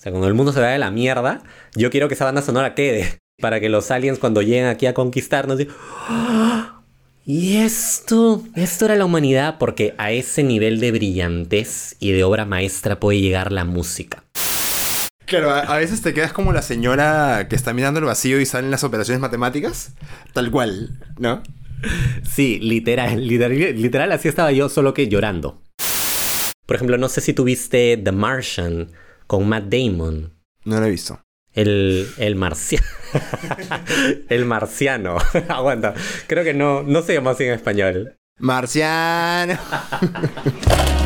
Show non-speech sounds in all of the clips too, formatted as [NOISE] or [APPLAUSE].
O sea, cuando el mundo se vaya de la mierda, yo quiero que esa banda sonora quede. [LAUGHS] Para que los aliens cuando lleguen aquí a conquistarnos digan, "¡Ah! Y esto, esto era la humanidad porque a ese nivel de brillantez y de obra maestra puede llegar la música. Claro, a, a veces te quedas como la señora que está mirando el vacío y salen las operaciones matemáticas. Tal cual, ¿no? Sí, literal, literal, literal así estaba yo, solo que llorando. Por ejemplo, no sé si tuviste The Martian con Matt Damon. No lo he visto. El, el marciano. [LAUGHS] el marciano. [LAUGHS] Aguanta. Creo que no, no se llama así en español. Marciano. [LAUGHS]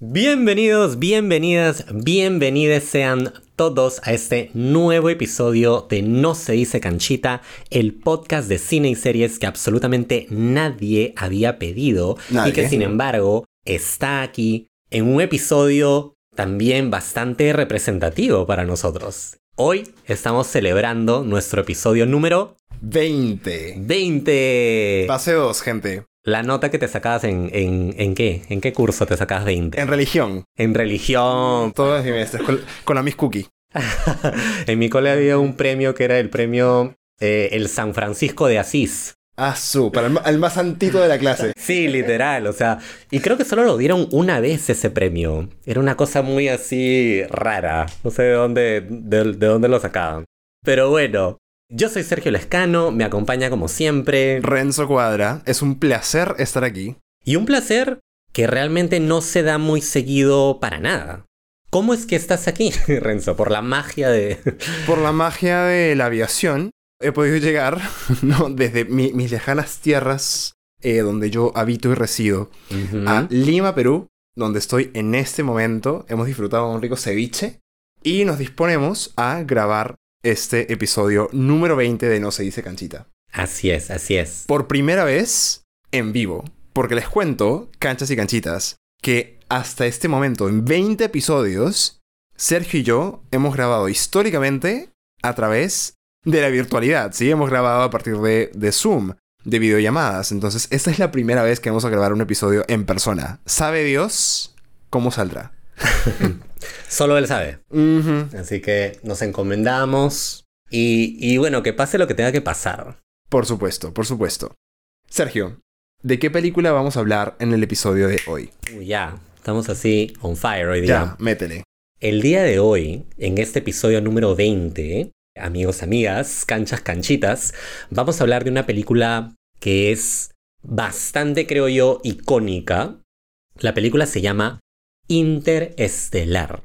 Bienvenidos, bienvenidas, bienvenidos sean todos a este nuevo episodio de No se dice canchita, el podcast de cine y series que absolutamente nadie había pedido Nadie. y que sin embargo está aquí en un episodio también bastante representativo para nosotros. Hoy estamos celebrando nuestro episodio número 20. 20. Pase 2, gente. La nota que te sacabas en, en, en qué? ¿En qué curso te sacabas 20? En religión. En religión. Todos semestres. Con, con la Miss Cookie. [LAUGHS] en mi cole había un premio que era el premio eh, el San Francisco de Asís. Ah, su, para el, el más santito de la clase. Sí, literal, o sea, y creo que solo lo dieron una vez ese premio. Era una cosa muy así rara. No sé de dónde, de, de dónde lo sacaban. Pero bueno, yo soy Sergio Lescano, me acompaña como siempre. Renzo Cuadra, es un placer estar aquí. Y un placer que realmente no se da muy seguido para nada. ¿Cómo es que estás aquí, [LAUGHS] Renzo? Por la magia de... [LAUGHS] Por la magia de la aviación, he podido llegar [LAUGHS] ¿no? desde mi- mis lejanas tierras, eh, donde yo habito y resido, a Lima, Perú, donde estoy en este momento. Hemos disfrutado de un rico ceviche y nos disponemos a grabar este episodio número 20 de No se dice canchita. Así es, así es. Por primera vez en vivo, porque les cuento, canchas y canchitas, que hasta este momento, en 20 episodios, Sergio y yo hemos grabado históricamente a través de la virtualidad. Sí, hemos grabado a partir de, de Zoom, de videollamadas. Entonces, esta es la primera vez que vamos a grabar un episodio en persona. ¿Sabe Dios cómo saldrá? [LAUGHS] Solo él sabe. Así que nos encomendamos. Y, y bueno, que pase lo que tenga que pasar. Por supuesto, por supuesto. Sergio, ¿de qué película vamos a hablar en el episodio de hoy? Ya, estamos así on fire hoy día. Ya, métele. El día de hoy, en este episodio número 20, amigos, amigas, canchas, canchitas, vamos a hablar de una película que es bastante, creo yo, icónica. La película se llama Interestelar.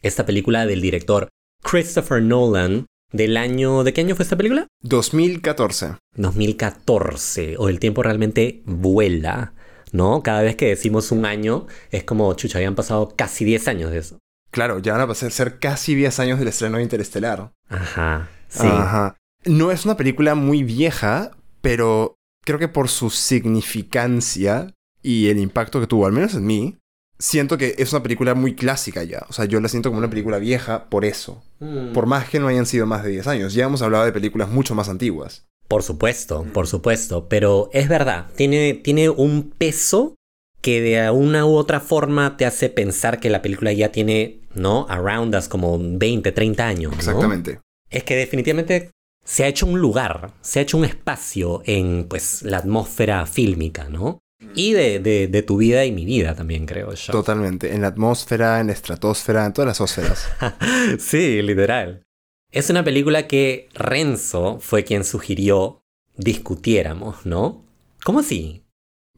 Esta película del director Christopher Nolan del año... ¿De qué año fue esta película? 2014. 2014. O el tiempo realmente vuela, ¿no? Cada vez que decimos un año es como, chucha, habían pasado casi 10 años de eso. Claro, ya van a pasar a ser casi 10 años del estreno de Interestelar. Ajá, sí. Ajá. No es una película muy vieja, pero creo que por su significancia y el impacto que tuvo, al menos en mí, siento que es una película muy clásica ya. O sea, yo la siento como una película vieja por eso. Mm. Por más que no hayan sido más de 10 años. Ya hemos hablado de películas mucho más antiguas. Por supuesto, por supuesto, pero es verdad, tiene, tiene un peso que de una u otra forma te hace pensar que la película ya tiene, ¿no? Around us como 20, 30 años. ¿no? Exactamente. Es que definitivamente se ha hecho un lugar, se ha hecho un espacio en pues la atmósfera fílmica, ¿no? Y de, de- de tu vida y mi vida también, creo yo. Totalmente. En la atmósfera, en la estratosfera, en todas las ósferas. [LAUGHS] sí, literal. Es una película que Renzo fue quien sugirió discutiéramos, ¿no? ¿Cómo así?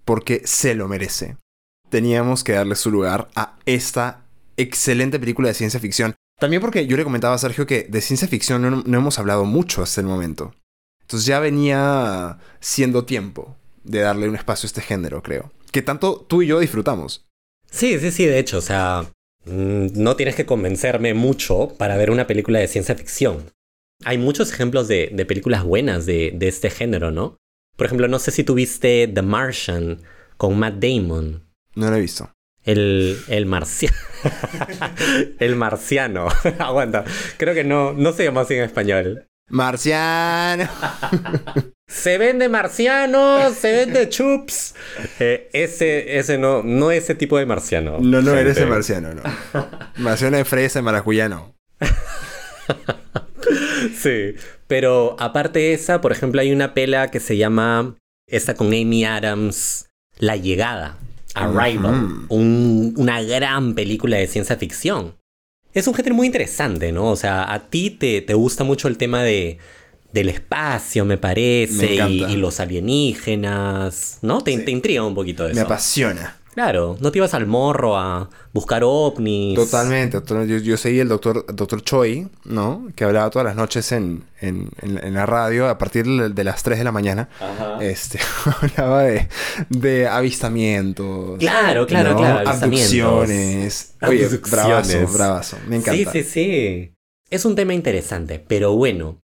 porque se lo merece. Teníamos que darle su lugar a esta excelente película de ciencia ficción. También porque yo le comentaba a Sergio que de ciencia ficción no, no hemos hablado mucho hasta el momento. Entonces ya venía siendo tiempo de darle un espacio a este género, creo. Que tanto tú y yo disfrutamos. Sí, sí, sí, de hecho, o sea, mm, no tienes que convencerme mucho para ver una película de ciencia ficción. Hay muchos ejemplos de, de películas buenas de, de este género, ¿no? Por ejemplo, no sé si tuviste The Martian con Matt Damon. No lo he visto. El, el marciano. [LAUGHS] el marciano. [LAUGHS] Aguanta. Creo que no, no se llama así en español. Marciano. [LAUGHS] Se vende marciano, se vende chups. Eh, ese, ese no, no ese tipo de marciano. No, no eres gente. el marciano, no. Marciano de fresa, maracuyá, no. [LAUGHS] Sí, pero aparte de esa, por ejemplo, hay una pela que se llama, esta con Amy Adams, La Llegada, Arrival, un- una gran película de ciencia ficción. Es un género muy interesante, ¿no? O sea, a ti te, te gusta mucho el tema de, del espacio, me parece, Me y, los alienígenas, ¿no? Te, Sí. te intriga un poquito eso. Me apasiona. Claro, no te ibas al morro a buscar ovnis. Totalmente. total- Yo, yo seguí el doctor, doctor Choi, ¿no? Que hablaba todas las noches en, en, en- en la radio a partir de las 3 de la mañana. Ajá. Este, [LAUGHS] hablaba de, de avistamientos. Claro, claro, ¿no? claro, avistamientos. Abducciones. Oye, Abducciones. bravazo, bravazo. Me encanta. Sí, sí, sí. Es un tema interesante, pero bueno.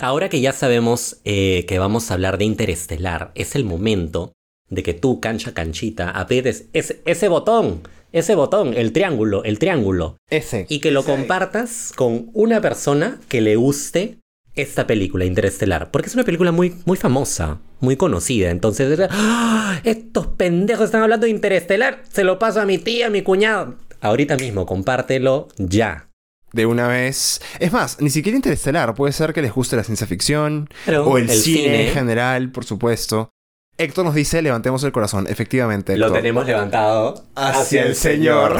Ahora que ya sabemos eh, que vamos a hablar de Interestelar, es el momento de que tú, cancha canchita, aprietes ese, ese botón, ese botón, el triángulo, el triángulo, Ese. y que lo Ese compartas con una persona que le guste esta película, Interestelar, porque es una película muy, muy famosa, muy conocida. Entonces, ¡ah! estos pendejos están hablando de Interestelar, se lo paso a mi tía, a mi cuñado. Ahorita mismo, compártelo ya. De una vez. Es más, ni siquiera interestelar. Puede ser que les guste la ciencia ficción. Pero o el, cine, en general, por supuesto. Héctor nos dice, levantemos el corazón. Efectivamente, Lo tenemos levantado Hacia el Señor.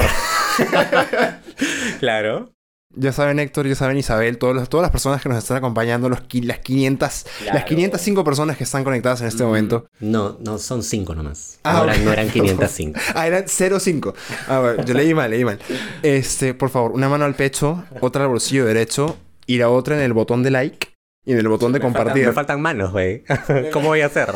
[LAUGHS] claro. Ya saben, Héctor, ya saben, Isabel, todos los- todas las personas que nos están acompañando, los, las 500, Claro. las 505 personas que están conectadas en este momento. No, no, son cinco nomás. Ah, no, eran, ok. no eran 505. [LAUGHS] Ah, eran 05. Ah, bueno, yo leí mal, leí mal. Este, por favor, una mano al pecho, otra al bolsillo derecho y la otra en el botón de like y en el botón de Me faltan, compartir. me faltan manos, güey. [LAUGHS] ¿Cómo voy a hacer?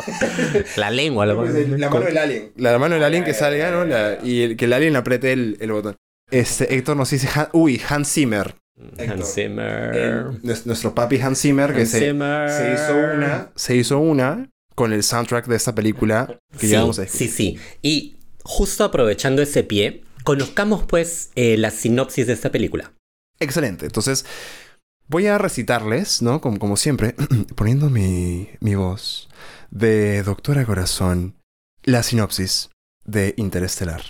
La lengua. lo- La mano del alien. La mano del alien que salga, ¿no? La- y el- que el alien apriete el, el botón. Este, Héctor nos dice, Han- uy, Hans Zimmer. Hans Zimmer. El- nuestro papi Hans Zimmer, que Hans se, Zimmer. se hizo una, se hizo una con el soundtrack de esta película que sí, ya vamos a escuchar. sí, sí. Y justo aprovechando ese pie, conozcamos pues eh, la sinopsis de esta película. Excelente. Entonces, voy a recitarles, ¿no? Como, como siempre, [CLEARS THROAT] poniendo mi, mi voz de Doctora Corazón, la sinopsis de Interestelar.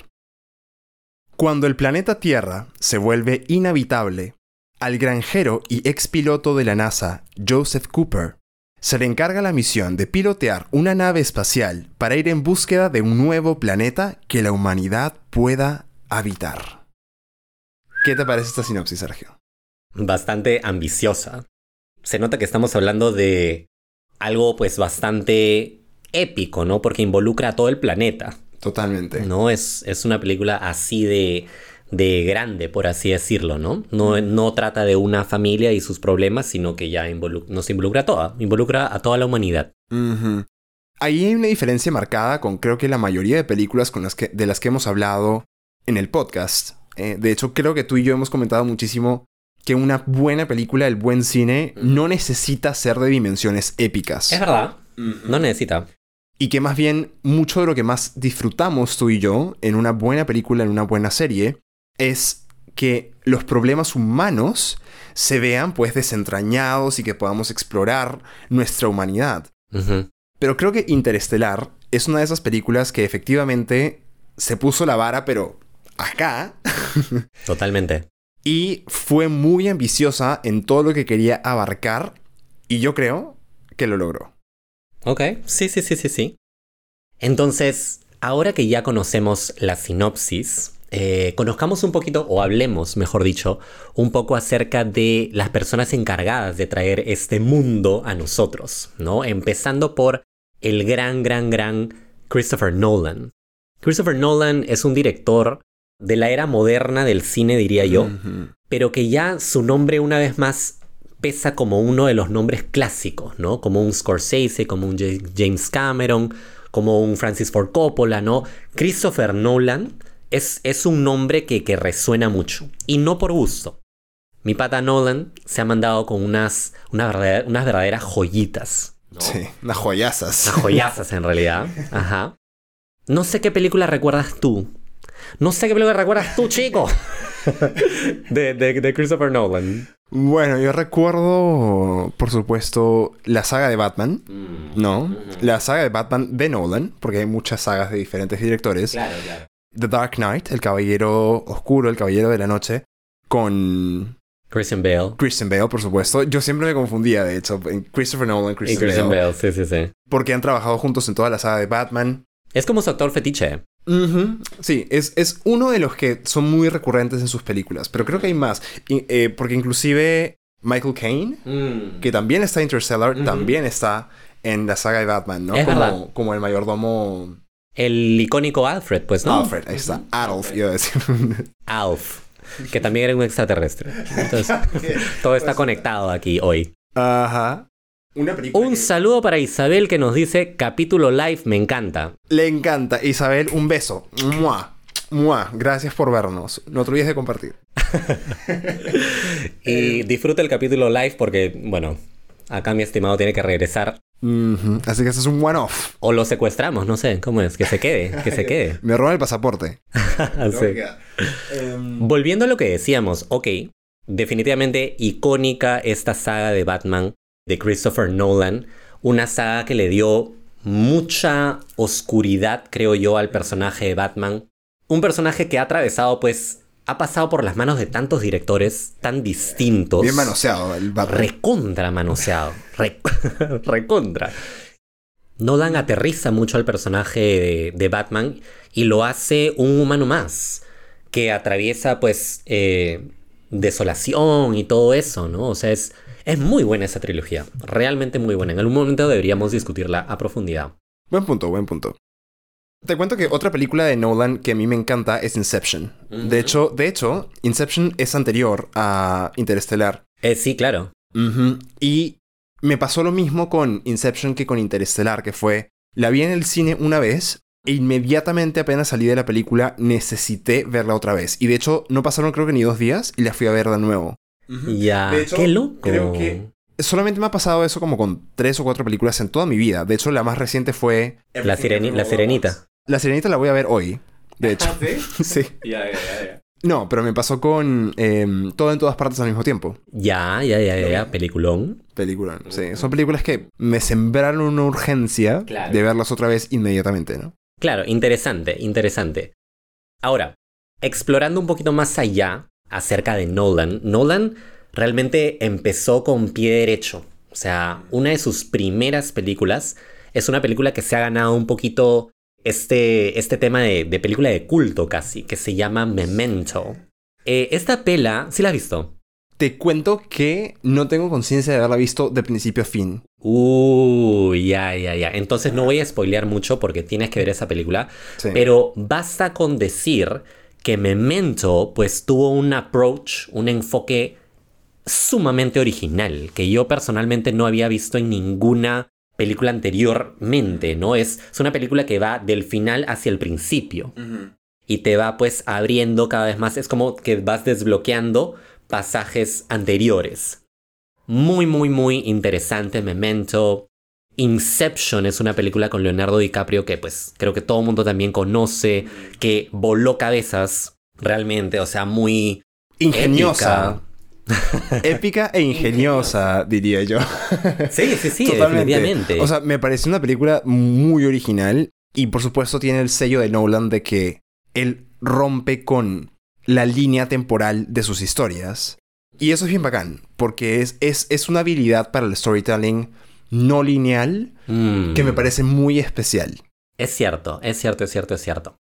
Cuando el planeta Tierra se vuelve inhabitable, al granjero y expiloto de la NASA, Joseph Cooper, se le encarga la misión de pilotear una nave espacial para ir en búsqueda de un nuevo planeta que la humanidad pueda habitar. ¿Qué te parece esta sinopsis, Sergio? Bastante ambiciosa. Se nota que estamos hablando de algo pues bastante épico, ¿no? Porque involucra a todo el planeta. Totalmente. No es, es una película así de, de grande, por así decirlo, ¿no? ¿no? No trata de una familia y sus problemas, sino que ya nos involucra a toda, involucra a toda la humanidad. Ahí hay una diferencia marcada con creo que la mayoría de películas con las que, de las que hemos hablado en el podcast. Eh, de hecho, creo que tú y yo hemos comentado muchísimo que una buena película, el buen cine, no necesita ser de dimensiones épicas. Es verdad, no necesita. Y que más bien mucho de lo que más disfrutamos tú y yo en una buena película, en una buena serie, es que los problemas humanos se vean pues desentrañados y que podamos explorar nuestra humanidad. Pero creo que Interestelar es una de esas películas que efectivamente se puso la vara, pero acá, [LAUGHS] Totalmente. y fue muy ambiciosa en todo lo que quería abarcar, y yo creo que lo logró. Ok, sí, sí, sí, sí, sí. Entonces, ahora que ya conocemos la sinopsis, eh, conozcamos un poquito, o hablemos, mejor dicho, un poco acerca de las personas encargadas de traer este mundo a nosotros, ¿no? Empezando por el gran, gran, gran Christopher Nolan. Christopher Nolan es un director de la era moderna del cine, diría yo, pero que ya su nombre una vez más pesa como uno de los nombres clásicos, ¿no? Como un Scorsese, como un James Cameron, como un Francis Ford Coppola, ¿no? Christopher Nolan es, es un nombre que, que resuena mucho, y no por gusto. Mi pata Nolan se ha mandado con unas, unas, verdadera- unas verdaderas joyitas. ¿no? Sí, unas joyazas. Unas joyazas en realidad. [LAUGHS] Ajá. No sé qué película recuerdas tú No sé qué película recuerdas tú, chico. [LAUGHS] de, de, de Christopher Nolan. Bueno, yo recuerdo, por supuesto, la saga de Batman. Mm. No, la saga de Batman de Nolan, porque hay muchas sagas de diferentes directores. Claro, claro. The Dark Knight, El Caballero Oscuro, El Caballero de la Noche, con Christian Bale. Christian Bale, por supuesto. Yo siempre me confundía, de hecho, en Christopher Nolan, Y Christian, Christian Bale, Bale, sí, sí, sí. porque han trabajado juntos en toda la saga de Batman. Es como su actor fetiche. Sí, es, es uno de los que son muy recurrentes en sus películas, pero creo que hay más, Y, eh, porque inclusive Michael Caine, que también está en Interstellar, también está en la saga de Batman, ¿no? Es como, verdad. como el mayordomo El icónico Alfred, pues, ¿no? Alfred, ahí está, Adolf, iba a decir. [LAUGHS] Alf. Que también era un extraterrestre. [LAUGHS] Entonces, todo está conectado aquí hoy. Ajá. Una película Un que saludo para Isabel que nos dice capítulo live me encanta. le encanta. Isabel, un beso. ¡Mua! ¡Mua! Gracias por vernos. No te olvides de compartir. [LAUGHS] Y disfruta el capítulo live porque, bueno, acá mi estimado tiene que regresar. Así que este es un one-off. O lo secuestramos, no sé, ¿cómo es? Que se quede, que se quede. [LAUGHS] Me roban el pasaporte. [LAUGHS] Sí. Em, Volviendo a lo que decíamos, ok, definitivamente icónica esta saga de Batman de Christopher Nolan, una saga que le dio mucha oscuridad, creo yo, al personaje de Batman. Un personaje que ha atravesado, pues, ha pasado por las manos de tantos directores tan distintos. Bien manoseado el Batman. Recontra manoseado. Re- [LAUGHS] recontra. Nolan aterriza mucho al personaje de, de Batman y lo hace un humano más. Que atraviesa, pues, eh, desolación y todo eso, ¿no? O sea, es, es muy buena esa trilogía. Realmente muy buena. En algún momento deberíamos discutirla a profundidad. Buen punto, buen punto. Te cuento que otra película de Nolan que a mí me encanta es Inception. De hecho, de hecho, Inception es anterior a Interestelar. Eh, sí, claro. Y me pasó lo mismo con Inception que con Interestelar, que fue, la vi en el cine una vez e inmediatamente apenas salí de la película necesité verla otra vez. Y de hecho, no pasaron creo que ni dos días y la fui a ver de nuevo. Ya. De hecho, Qué loco. creo que- Solamente me ha pasado eso como con tres o cuatro películas en toda mi vida. De hecho, la más reciente fue... La, sireni- la sirenita. La Sirenita la voy a ver hoy. De hecho. sí. [LAUGHS] Ya, ya, ya. No, pero me pasó con em, Todo en todas partes al mismo tiempo. Ya, ya, ya, ya, ya. Peliculón. Película. Sí, son películas que me sembraron una urgencia Claro. de verlas otra vez inmediatamente, ¿no? Claro, interesante, interesante. Ahora, explorando un poquito más allá acerca de Nolan, Nolan realmente empezó con pie derecho. O sea, una de sus primeras películas es una película que se ha ganado un poquito este, este tema de, de película de culto casi, que se llama Memento. Eh, esta pela, ¿sí la has visto? Te cuento que no tengo conciencia de haberla visto de principio a fin. Uh, ya, ya, ya. Entonces no voy a spoilear mucho porque tienes que ver esa película. Sí. Pero basta con decir que Memento pues tuvo un approach, un enfoque sumamente original que yo personalmente no había visto en ninguna película anteriormente, ¿no? Es, es una película que va del final hacia el principio y te va pues abriendo cada vez más, es como que vas desbloqueando pasajes anteriores. Muy, muy, muy interesante Memento. Inception es una película con Leonardo DiCaprio que pues creo que todo el mundo también conoce, que voló cabezas realmente, o sea, muy Ingeniosa. épica. Épica e ingeniosa, diría yo. Sí, sí, sí, Totalmente. O sea, me pareció una película muy original y por supuesto tiene el sello de Nolan de que él rompe con la línea temporal de sus historias. Y eso es bien bacán, porque es, es, es una habilidad para el storytelling no lineal Mm. que me parece muy especial. Es cierto, es cierto, es cierto, es cierto.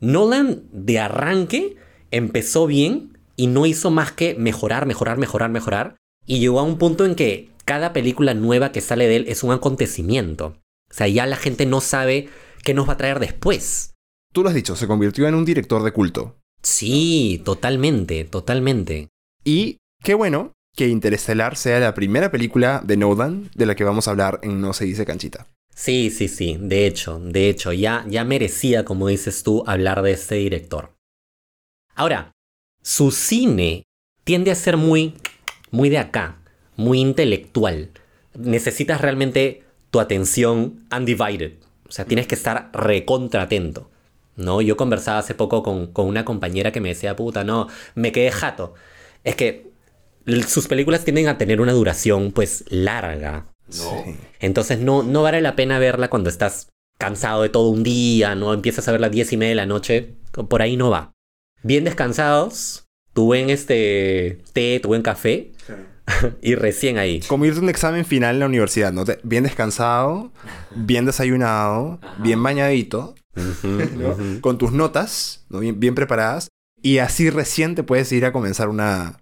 Nolan de arranque empezó bien y no hizo más que mejorar, mejorar, mejorar, mejorar. Y llegó a un punto en que cada película nueva que sale de él es un acontecimiento. O sea, ya la gente no sabe qué nos va a traer después. Tú lo has dicho, se convirtió en un director de culto. Sí, totalmente, totalmente. Y qué bueno que Interestelar sea la primera película de Nolan de la que vamos a hablar en No se dice canchita. Sí, sí, sí, de hecho, de hecho, ya, ya merecía, como dices tú, hablar de este director. Ahora, su cine tiende a ser muy, muy de acá, muy intelectual. Necesitas realmente tu atención undivided. O sea, tienes que estar recontra atento. ¿no? Yo conversaba hace poco con, con una compañera que me decía, puta, no, me quedé jato. Es que sus películas tienden a tener una duración, pues, larga, ¿no? Sí. Entonces no, no vale la pena verla cuando estás cansado de todo un día, ¿no? Empiezas a ver las diez y media de la noche, por ahí no va. Bien descansados, tu buen este té, tu buen café, [LAUGHS] y recién ahí. Como irte a un examen final en la universidad, ¿no? Bien descansado, bien desayunado, bien bañadito, con tus notas, ¿no? bien, bien preparadas, y así recién te puedes ir a comenzar una,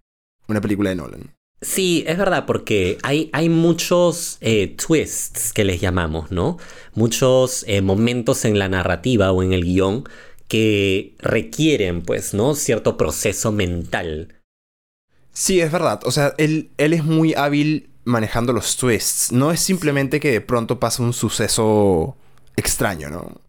una película de Nolan. Sí, es verdad, porque hay, hay muchos eh, twists que les llamamos, ¿no? Muchos eh, momentos en la narrativa o en el guion que requieren, pues, ¿no? Cierto proceso mental. Sí, es verdad. O sea, él, él es muy hábil manejando los twists. No es simplemente que de pronto pasa un suceso extraño, ¿no?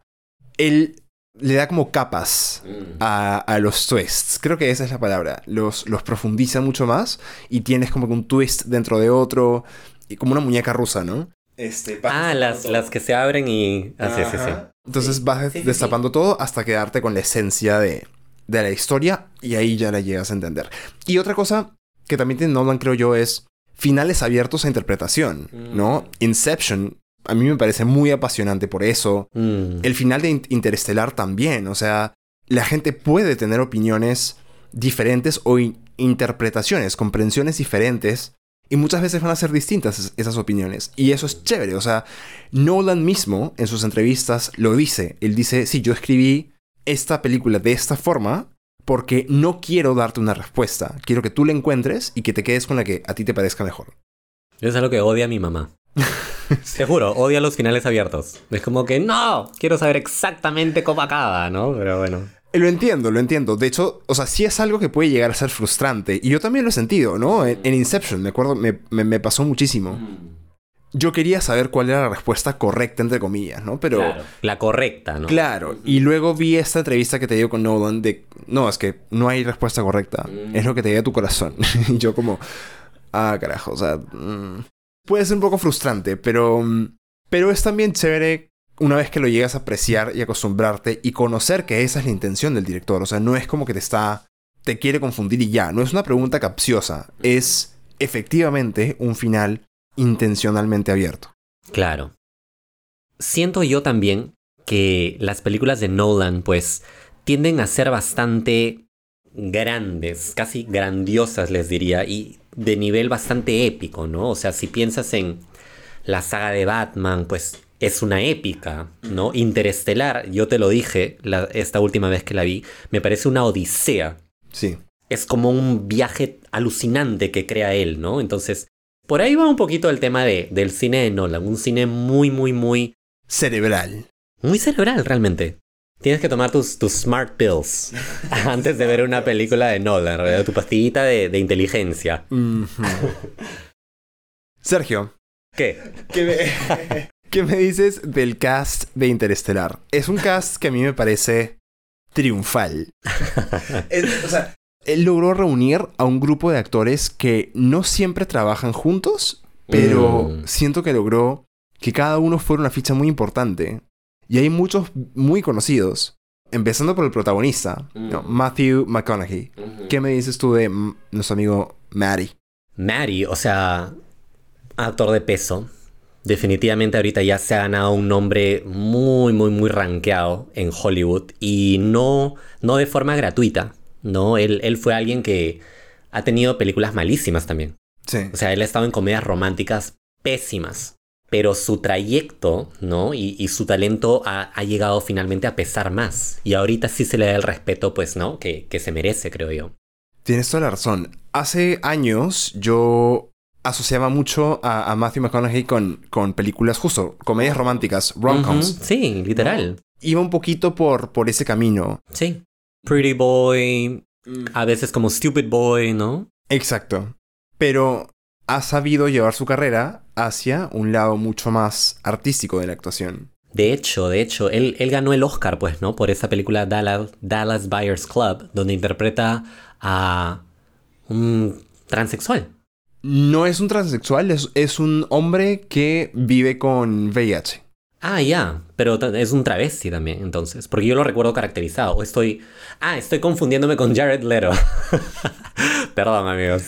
Él le da como capas a, a los twists. Creo que esa es la palabra. Los, los profundiza mucho más y tienes como que un twist dentro de otro. Y como una muñeca rusa, ¿no? Este, Ah, las, todo. las que se abren y... Ah, sí. Entonces Sí. vas Sí, sí, destapando todo hasta quedarte con la esencia de, de la historia y ahí ya la llegas a entender. Y otra cosa que también tiene Nolan, creo yo, es finales abiertos a interpretación, ¿no? Mm. Inception, a mí me parece muy apasionante por eso. Mm. El final de In- Interestelar también, o sea, la gente puede tener opiniones diferentes o in- interpretaciones, comprensiones diferentes. Y muchas veces van a ser distintas es- esas opiniones. Y eso es chévere. O sea, Nolan mismo en sus entrevistas lo dice. Él dice, sí, yo escribí esta película de esta forma porque no quiero darte una respuesta. Quiero que tú la encuentres y que te quedes con la que a ti te parezca mejor. Eso es lo que odia mi mamá. [LAUGHS] [LAUGHS] Te juro, odia los finales abiertos. Es como que, no, quiero saber exactamente cómo acaba, ¿no? Pero bueno. Lo entiendo, lo entiendo. De hecho, o sea, sí es algo que puede llegar a ser frustrante. Y yo también lo he sentido, ¿no? En, en Inception, me acuerdo, me, me- me pasó muchísimo. Yo quería saber cuál era la respuesta correcta, entre comillas, ¿no? Pero... Claro, la correcta, ¿no? Claro, y luego vi esta entrevista que te dio con Nolan de, no, es que no hay respuesta correcta, Mm. es lo que te diga tu corazón. [LAUGHS] y yo como, ah, carajo, o sea, mm, puede ser un poco frustrante, pero, mm, pero es también chévere una vez que lo llegas a apreciar y acostumbrarte y conocer que esa es la intención del director, o sea, no es como que te está, te quiere confundir y ya, no es una pregunta capciosa, es efectivamente un final intencionalmente abierto. Claro. Siento yo también que las películas de Nolan, pues, tienden a ser bastante grandes, casi grandiosas, les diría, y de nivel bastante épico, ¿no? O sea, si piensas en la saga de Batman, pues es una épica, ¿no? Interestelar, yo te lo dije la- esta última vez que la vi, me parece una odisea. Sí. Es como un viaje alucinante que crea él, ¿no? Entonces, por ahí va un poquito el tema de, del cine de Nolan, un cine muy, muy, muy, Cerebral. muy cerebral realmente. Tienes que tomar tus, tus smart pills [LAUGHS] antes de ver una película de Nolan, ¿verdad? tu pastillita de, de inteligencia. Sergio, ¿Qué? ¿qué me, [LAUGHS] qué me dices del cast de Interestelar? Es un cast que a mí me parece triunfal. [LAUGHS] Es- o sea, él logró reunir a un grupo de actores que no siempre trabajan juntos, pero Mm. siento que logró que cada uno fuera una ficha muy importante. Y hay muchos muy conocidos, empezando por el protagonista, ¿no? Mm. Matthew McConaughey. ¿Qué me dices tú de nuestro amigo Matty? Maddie, o sea, actor de peso. Definitivamente ahorita ya se ha ganado un nombre muy, muy, muy rankeado en Hollywood. Y no, no de forma gratuita. No, él, él fue alguien que ha tenido películas malísimas también. Sí. O sea, él ha estado en comedias románticas pésimas. Pero su trayecto, ¿no? Y, y su talento ha, ha llegado finalmente a pesar más. Y ahorita sí se le da el respeto, pues, ¿no? Que, que se merece, creo yo. Tienes toda la razón. Hace años yo asociaba mucho a, a Matthew McConaughey con, con películas justo, comedias románticas, rom-coms. Sí, literal. Iba un poquito por, por ese camino. Sí. Pretty Boy, a veces como Stupid Boy, ¿no? Exacto. Pero ha sabido llevar su carrera hacia un lado mucho más artístico de la actuación. De hecho, de hecho, él, él ganó el Oscar, pues, ¿no? Por esa película Dallas, Dallas Buyers Club, donde interpreta a un transexual. No es un transexual, es, es un hombre que vive con VIH. Ah, ya, pero es un travesti también, entonces, porque yo lo recuerdo caracterizado. O estoy. Ah, estoy confundiéndome con Jared Leto. [LAUGHS] Perdón, amigos.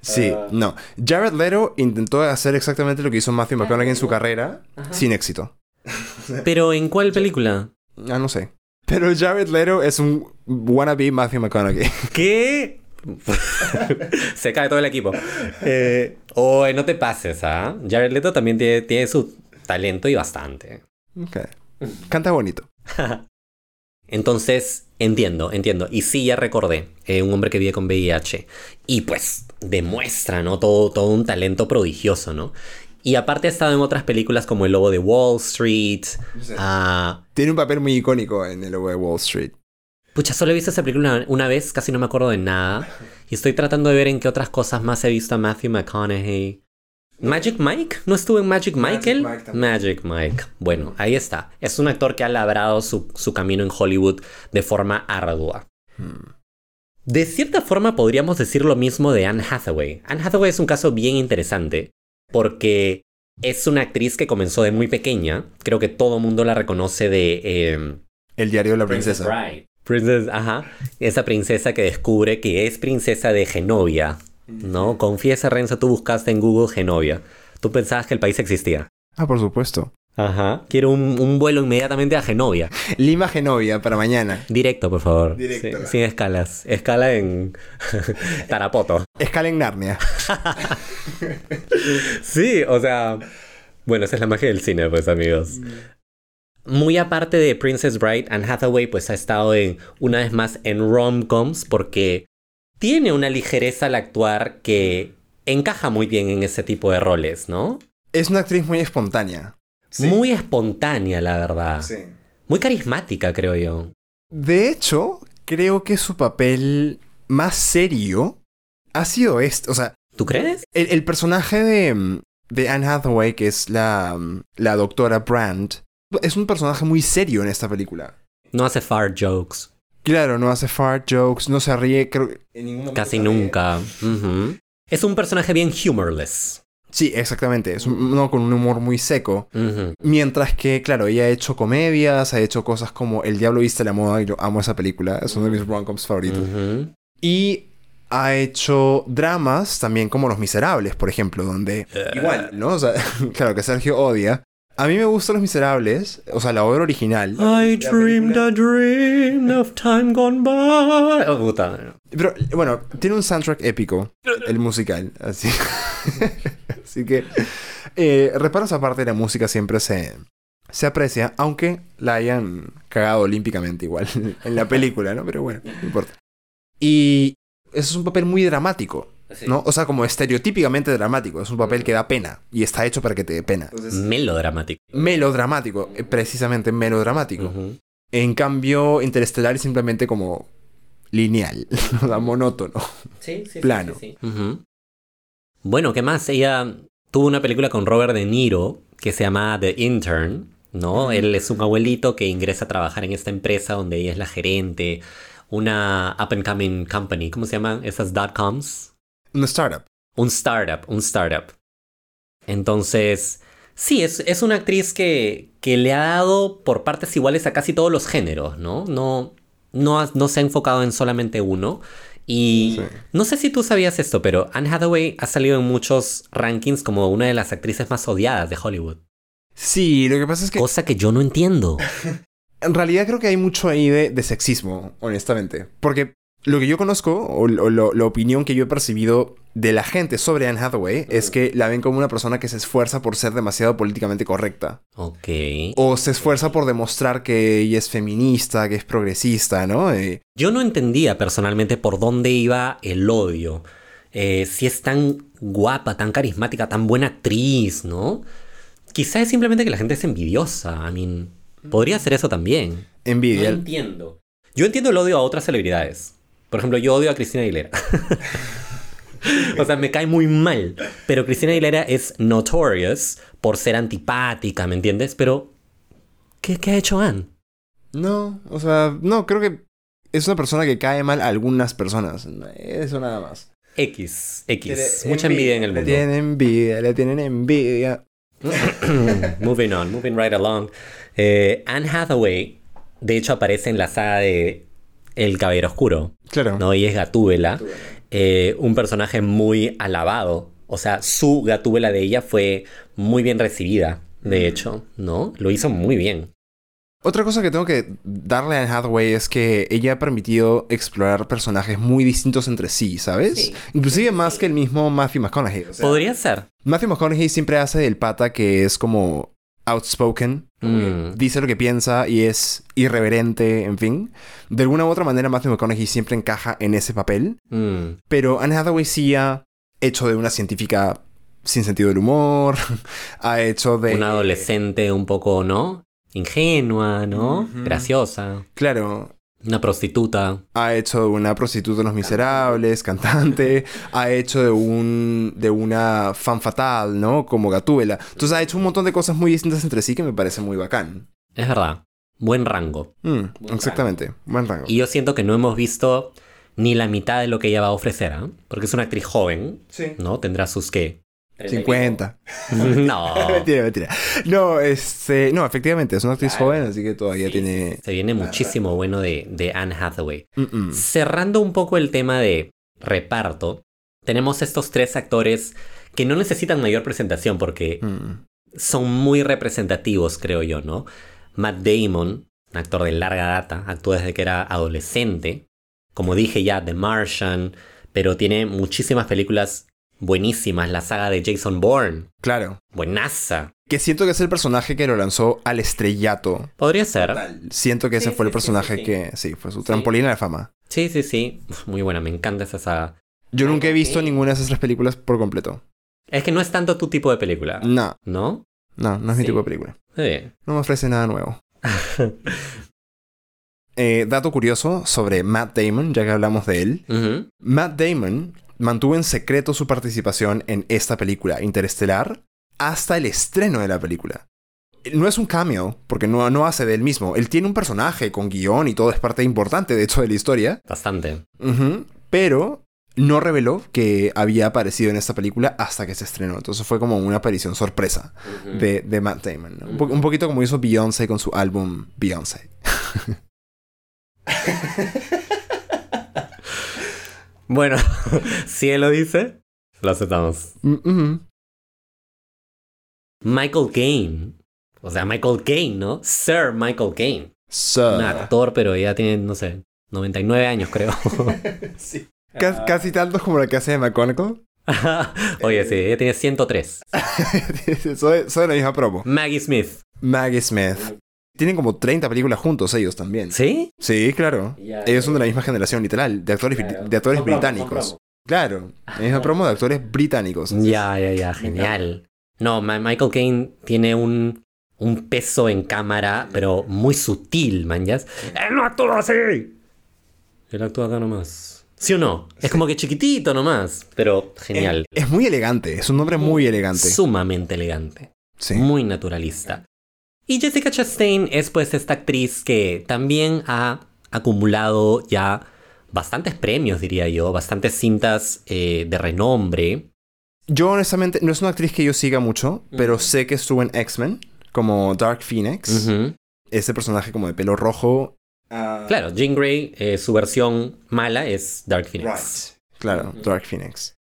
Sí, no. Jared Leto intentó hacer exactamente lo que hizo Matthew McConaughey en su carrera, sin éxito. [LAUGHS] Pero ¿en cuál película? Ah, no sé. Pero Jared Leto es un wannabe Matthew McConaughey. [LAUGHS] ¿Qué? [LAUGHS] Se cae todo el equipo. Eh, Oye, no te pases, ¿ah? Jared Leto también tiene, tiene su talento y bastante. Ok. Canta bonito. Entonces, entiendo, entiendo. Y sí, ya recordé. eh, un hombre que vive con VIH. Y pues demuestra, ¿no? Todo, todo un talento prodigioso, ¿no? Y aparte ha estado en otras películas como El Lobo de Wall Street. ah, Tiene un papel muy icónico en el logo de Wall Street. Pucha, solo he visto esa película una, una vez, casi no me acuerdo de nada. Y estoy tratando de ver en qué otras cosas más he visto a Matthew McConaughey. ¿Magic Mike? ¿No estuvo en Magic Mike Magic? Mike también. Magic Mike. Bueno, ahí está. Es un actor que ha labrado su, su camino en Hollywood de forma ardua. Hmm. De cierta forma podríamos decir lo mismo de Anne Hathaway. Anne Hathaway es un caso bien interesante porque es una actriz que comenzó de muy pequeña. Creo que todo mundo la reconoce de... eh, El diario de la princesa. Princess, ajá. Esa princesa que descubre que es princesa de Genovia. ¿No? Confiesa, Renzo, tú buscaste en Google Genovia. Tú pensabas que el país existía. Ah, por supuesto. Ajá. Quiero un, un vuelo inmediatamente a Genovia. Lima Genovia para mañana. Directo, por favor. Directo. Sí, sin escalas. Escala en [LAUGHS] Tarapoto. Escala en Narnia. [LAUGHS] Sí, o sea. Bueno, esa es la magia del cine, pues, amigos. Muy aparte de Princess Bride, Anne Hathaway, pues ha estado en, una vez más en rom-coms porque tiene una ligereza al actuar que encaja muy bien en ese tipo de roles, ¿no? Es una actriz muy espontánea. Muy espontánea, la verdad. Sí. Muy carismática, creo yo. De hecho, creo que su papel más serio ha sido este. O sea, ¿Tú crees? el, el personaje de, mm, de Anne Hathaway, que es la, mm, la doctora Brand, es un personaje muy serio en esta película. No hace fart jokes. Claro, no hace fart jokes, no se ríe, creo que en ningún momento Casi nunca. Es un personaje bien humorless. Sí, exactamente. Es un- uno con un humor muy seco. Mientras que, claro, ella ha hecho comedias, ha hecho cosas como El Diablo Viste la Moda, y yo amo esa película, es uno de mis rom-coms favoritos. Y ha hecho dramas también como Los Miserables, por ejemplo, donde... Igual, ¿no? O sea, [LAUGHS] claro, que Sergio odia. A mí me gustan Los Miserables, o sea, la obra original. I dreamed a dream of time gone by. Oh, puta. Pero, bueno, tiene un soundtrack épico, el musical, así. [LAUGHS] así que, eh, reparos aparte, la música siempre se, se aprecia, aunque la hayan cagado olímpicamente igual [LAUGHS] en la película, ¿no? Pero bueno, no importa. Y eso es un papel muy dramático, ¿no? O sea, como estereotípicamente dramático. Es un papel que da pena y está hecho para que te dé pena. Melodramático. Melodramático, eh, precisamente melodramático. En cambio, Interestelar es simplemente como lineal, [LAUGHS] o sea, monótono. Sí, sí, Plano. Ujú. Bueno, ¿qué más? Ella tuvo una película con Robert De Niro que se llama The Intern, ¿no? Él es un abuelito que ingresa a trabajar en esta empresa donde ella es la gerente, una up and coming company, ¿cómo se llaman esas dot coms? Una startup. Un startup, un startup. Entonces, sí, es, es una actriz que, que le ha dado por partes iguales a casi todos los géneros, ¿no? No, no, ha- no se ha enfocado en solamente uno. Y Sí. no sé si tú sabías esto, pero Anne Hathaway ha salido en muchos rankings como una de las actrices más odiadas de Hollywood. Sí, lo que pasa es que Cosa que yo no entiendo. [LAUGHS] en realidad creo que hay mucho ahí de, de sexismo, honestamente. Porque lo que yo conozco, o, o lo- la opinión que yo he percibido de la gente sobre Anne Hathaway, es que la ven como una persona que se esfuerza por ser demasiado políticamente correcta. Ok. O se esfuerza por demostrar que ella es feminista, que es progresista, ¿no? Eh, Yo no entendía personalmente por dónde iba el odio. Eh, si es tan guapa, tan carismática, tan buena actriz, ¿no? Quizá es simplemente que la gente es envidiosa. I mean, podría ser eso también. No envidia. entiendo. Yo entiendo el odio a otras celebridades. Por ejemplo, yo odio a Cristina Aguilera. [LAUGHS] o sea, me cae muy mal. Pero Cristina Aguilera es notorious por ser antipática, ¿me entiendes? Pero, ¿qué, qué ha hecho Anne? No, o sea, no, creo que es una persona que cae mal a algunas personas. Eso nada más. X, X. Mucha envidia en el Le mundo. tienen envidia, le tienen envidia. [CLEARS THROAT] moving on, moving right along. Eh, Anne Hathaway, de hecho, aparece en la saga de El Caballero Oscuro. Claro. ¿no? Y es Gatúbela. Eh, un personaje muy alabado. O sea, su Gatúbela de ella fue muy bien recibida, de hecho, ¿no? Lo hizo muy bien. Otra cosa que tengo que darle a Anne Hathaway es que ella ha permitido explorar personajes muy distintos entre sí, ¿sabes? Sí. Inclusive más que el mismo Matthew McConaughey. o sea, Podría ser. Matthew McConaughey siempre hace del pata que es como outspoken, Mm. dice lo que piensa y es irreverente, en fin. De alguna u otra manera Matthew McConaughey siempre encaja en ese papel, Mm. pero Anne Hathaway sí ha hecho de una científica sin sentido del humor, [LAUGHS] ha hecho de... Una adolescente un poco, ¿no? Ingenua, ¿no? Graciosa. Claro, Una prostituta. ha hecho de una prostituta en Los Miserables, cantante, ha hecho de un de una fan fatal, ¿no? Como Gatúbela. Entonces ha hecho un montón de cosas muy distintas entre sí que me parece muy bacán. Es verdad. Buen rango. Mm, exactamente, buen rango. Y yo siento que no hemos visto ni la mitad de lo que ella va a ofrecer, ¿ah? Porque es una actriz joven, Sí. ¿no? Tendrá sus qué. 50. [LAUGHS] No. mentira, mentira. No, este, no, efectivamente, es una actriz joven, así que todavía tiene Se viene muchísimo bueno de, de Anne Hathaway. Cerrando un poco el tema de reparto, tenemos estos tres actores que no necesitan mayor presentación porque Mm. son muy representativos, creo yo, ¿no? Matt Damon, un actor de larga data, actuó desde que era adolescente. Como dije ya, The Martian, pero tiene muchísimas películas buenísimas. La saga de Jason Bourne, Claro. buenaza. Que siento que es el personaje que lo lanzó al estrellato. Podría ser. Siento que ese Sí, fue el sí, personaje sí, sí. que, sí, fue su trampolín a la fama. Sí, sí, sí. Muy buena, me encanta esa saga. Yo Ay, nunca he visto ninguna de esas tres películas por completo. Es que no es tanto tu tipo de película, No, ¿no? no, no es mi tipo de película. Sí. No me ofrece nada nuevo. [LAUGHS] Eh, dato curioso sobre Matt Damon, ya que hablamos de él. Matt Damon mantuvo en secreto su participación en esta película, Interestelar, hasta el estreno de la película. No es un cameo, porque no, no hace de él mismo. Él tiene un personaje con guion y todo es parte importante, de hecho, de la historia. Bastante. Pero no reveló que había aparecido en esta película hasta que se estrenó. Entonces fue como una aparición sorpresa de, de Matt Damon. ¿no? Un, po- un poquito como hizo Beyoncé con su álbum Beyoncé. [LAUGHS] Bueno, [LAUGHS] si él lo dice, lo aceptamos. Mm. Michael Caine. O sea, Michael Caine, ¿no? Sir Michael Caine. So- Un actor, pero ya tiene, no sé, 99 años, creo. [LAUGHS] Ca- casi tantos como la que hace de McConaughey. Oye, sí, ella tiene 103. [LAUGHS] soy, soy la misma promo. Maggie Smith. Maggie Smith. Tienen como 30 películas juntos ellos también. ¿Sí? Sí, claro. Ya, ellos ya, son de la misma generación, literal, de actores, Claro. de actores Son británicos. Claro, la misma promo de actores británicos. Ya, ya, ya, genial. No, Michael Caine tiene un, un peso en cámara, pero muy sutil, man, ¿ya? ¡Él no actúa así! Él actúa acá nomás. ¿Sí o no? Es como que chiquitito nomás, pero genial. Es muy elegante, es un hombre muy elegante. Sumamente elegante. Sí. Muy naturalista. Y Jessica Chastain es pues esta actriz que también ha acumulado ya bastantes premios, diría yo, bastantes cintas eh, de renombre. Yo honestamente, no es una actriz que yo siga mucho, pero sé que estuvo en X-Men como Dark Phoenix. Ese personaje como de pelo rojo. Ah, Claro, Jean Grey, eh, su versión mala es Dark Phoenix. Claro. Dark Phoenix.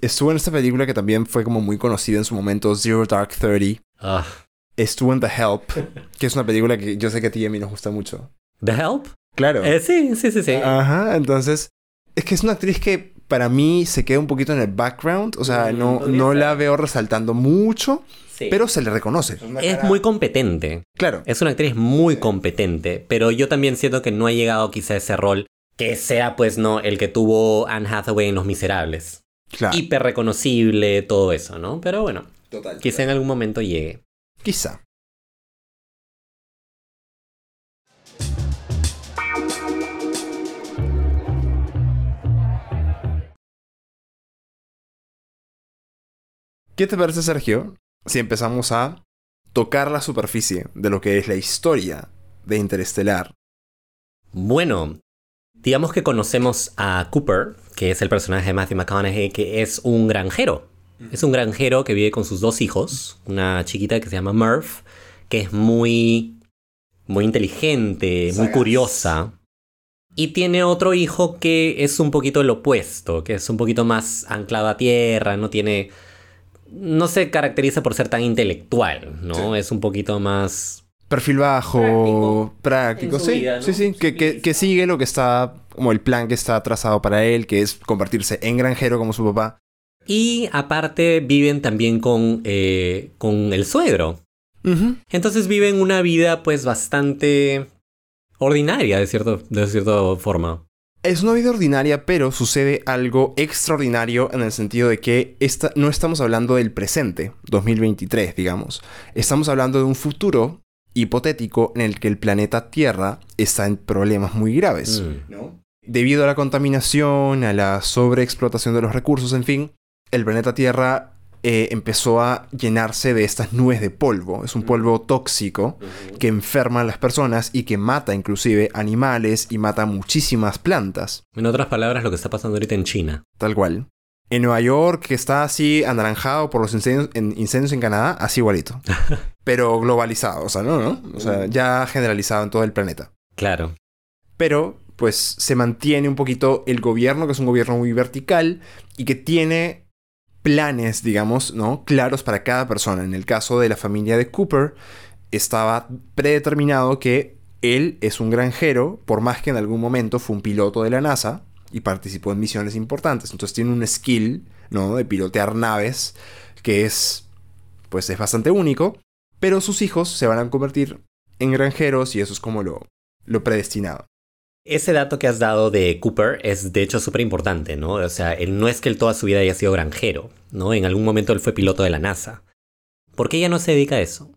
Estuvo en esta película que también fue como muy conocida en su momento, Zero Dark Thirty. Estuvo en The Help, que es una película que yo sé que a ti y a mí nos gusta mucho. ¿The Help? Claro. Eh, sí, sí, sí, sí. Ajá, entonces, es que es una actriz que para mí se queda un poquito en el background, o sea, no, no la veo resaltando mucho, Sí. pero se le reconoce. es muy competente. Claro. Es una actriz muy competente, pero yo también siento que no ha llegado quizá a ese rol que sea pues no el que tuvo Anne Hathaway en Los Miserables. Claro. Hiper reconocible, todo eso, ¿no? Pero bueno, Total. quizá en algún momento llegue. Quizá. ¿Qué te parece, Sergio, si empezamos a tocar la superficie de lo que es la historia de Interestelar? Bueno, digamos que conocemos a Cooper, que es el personaje de Matthew McConaughey, que es un granjero, Es un granjero que vive con sus dos hijos, una chiquita que se llama Murph, que es muy, muy inteligente, muy curiosa. Y tiene otro hijo que es un poquito el opuesto, que es un poquito más anclado a tierra, no tiene... No se caracteriza por ser tan intelectual, ¿no? Es un poquito más... Perfil bajo, práctico, sí, vida, ¿no? sí, sí, que, que- que sigue lo que está, como el plan que está trazado para él, que es convertirse en granjero como su papá. Y aparte viven también con, eh, con el suegro. Entonces viven una vida pues bastante ordinaria de, cierto, de cierta forma. Es una vida ordinaria, pero sucede algo extraordinario en el sentido de que esta, no estamos hablando del presente, 2023, digamos. Estamos hablando de un futuro hipotético en el que el planeta Tierra está en problemas muy graves. Mm. Debido a la contaminación, a la sobreexplotación de los recursos, en fin, el planeta Tierra eh, empezó a llenarse de estas nubes de polvo. Es un polvo tóxico que enferma a las personas y que mata inclusive animales y mata muchísimas plantas. En otras palabras, lo que está pasando ahorita en China. Tal cual. En Nueva York, que está así anaranjado por los incendios en, incendios en Canadá, así igualito. [LAUGHS] Pero globalizado, o sea, ¿no? ¿no? O sea, ya generalizado en todo el planeta. Claro. Pero, pues, se mantiene un poquito el gobierno, que es un gobierno muy vertical y que tiene planes, digamos, ¿no? Claros para cada persona. En el caso de la familia de Cooper, estaba predeterminado que él es un granjero, por más que en algún momento fue un piloto de la NASA y participó en misiones importantes. Entonces tiene un skill, ¿no? De pilotear naves que es, pues es bastante único. Pero sus hijos se van a convertir en granjeros y eso es como lo, lo predestinado. Ese dato que has dado de Cooper es de hecho súper importante, ¿no? O sea, él no es que él toda su vida haya sido granjero, ¿no? En algún momento él fue piloto de la NASA. ¿Por qué ella no se dedica a eso?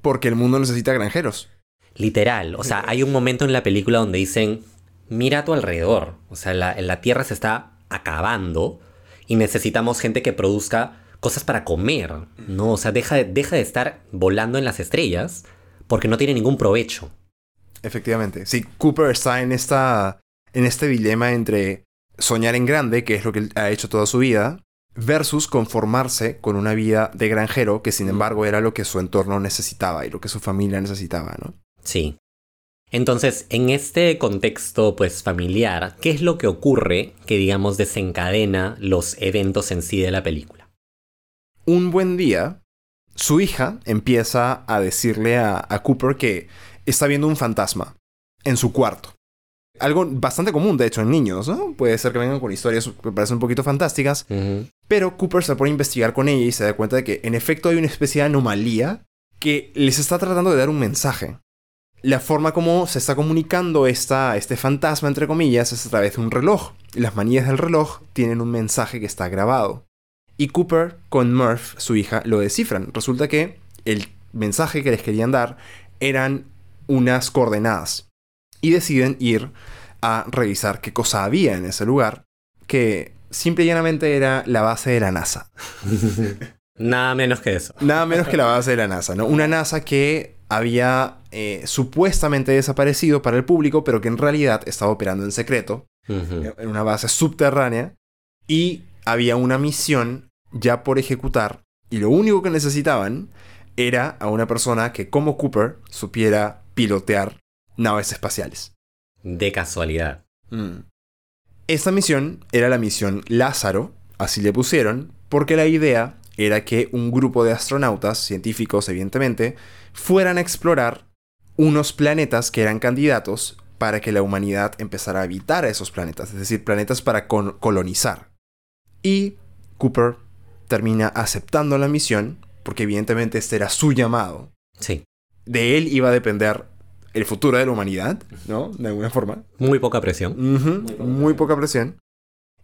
Porque el mundo necesita granjeros. Literal, o sea, hay un momento en la película donde dicen, mira a tu alrededor, o sea, la, la Tierra se está acabando y necesitamos gente que produzca cosas para comer, ¿no? O sea, deja, de- deja de estar volando en las estrellas porque no tiene ningún provecho. Efectivamente. Sí, Cooper está en esta. en este dilema entre soñar en grande, que es lo que él ha hecho toda su vida, versus conformarse con una vida de granjero, que sin embargo era lo que su entorno necesitaba y lo que su familia necesitaba, ¿no? Sí. Entonces, en este contexto, pues, familiar, ¿qué es lo que ocurre que, digamos, desencadena los eventos en sí de la película? Un buen día, su hija empieza a decirle a, a Cooper que está viendo un fantasma en su cuarto. Algo bastante común, de hecho, en niños, ¿no? Puede ser que vengan con historias que parecen un poquito fantásticas. Pero Cooper se pone a investigar con ella y se da cuenta de que en efecto hay una especie de anomalía que les está tratando de dar un mensaje. La forma como se está comunicando esta, este fantasma, entre comillas, es a través de un reloj. Las manillas del reloj tienen un mensaje que está grabado. Y Cooper con Murph, su hija, lo descifran. Resulta que el mensaje que les querían dar eran unas coordenadas. Y deciden ir a revisar qué cosa había en ese lugar, que simple y llanamente era la base de la NASA. [LAUGHS] Nada menos que eso. Nada menos que la base de la NASA, ¿no? Una NASA que había eh, supuestamente desaparecido para el público, pero que en realidad estaba operando en secreto, en una base subterránea, y había una misión ya por ejecutar, y lo único que necesitaban era a una persona que, como Cooper, supiera pilotear naves espaciales. De casualidad. Mm. Esta misión era la misión Lázaro, así le pusieron, porque la idea era que un grupo de astronautas, científicos evidentemente, fueran a explorar unos planetas que eran candidatos para que la humanidad empezara a habitar a esos planetas, es decir, planetas para con- colonizar. Y Cooper termina aceptando la misión, porque evidentemente este era su llamado. Sí. De él iba a depender el futuro de la humanidad, ¿no? De alguna forma. Muy poca presión. Ujú, Muy poca presión.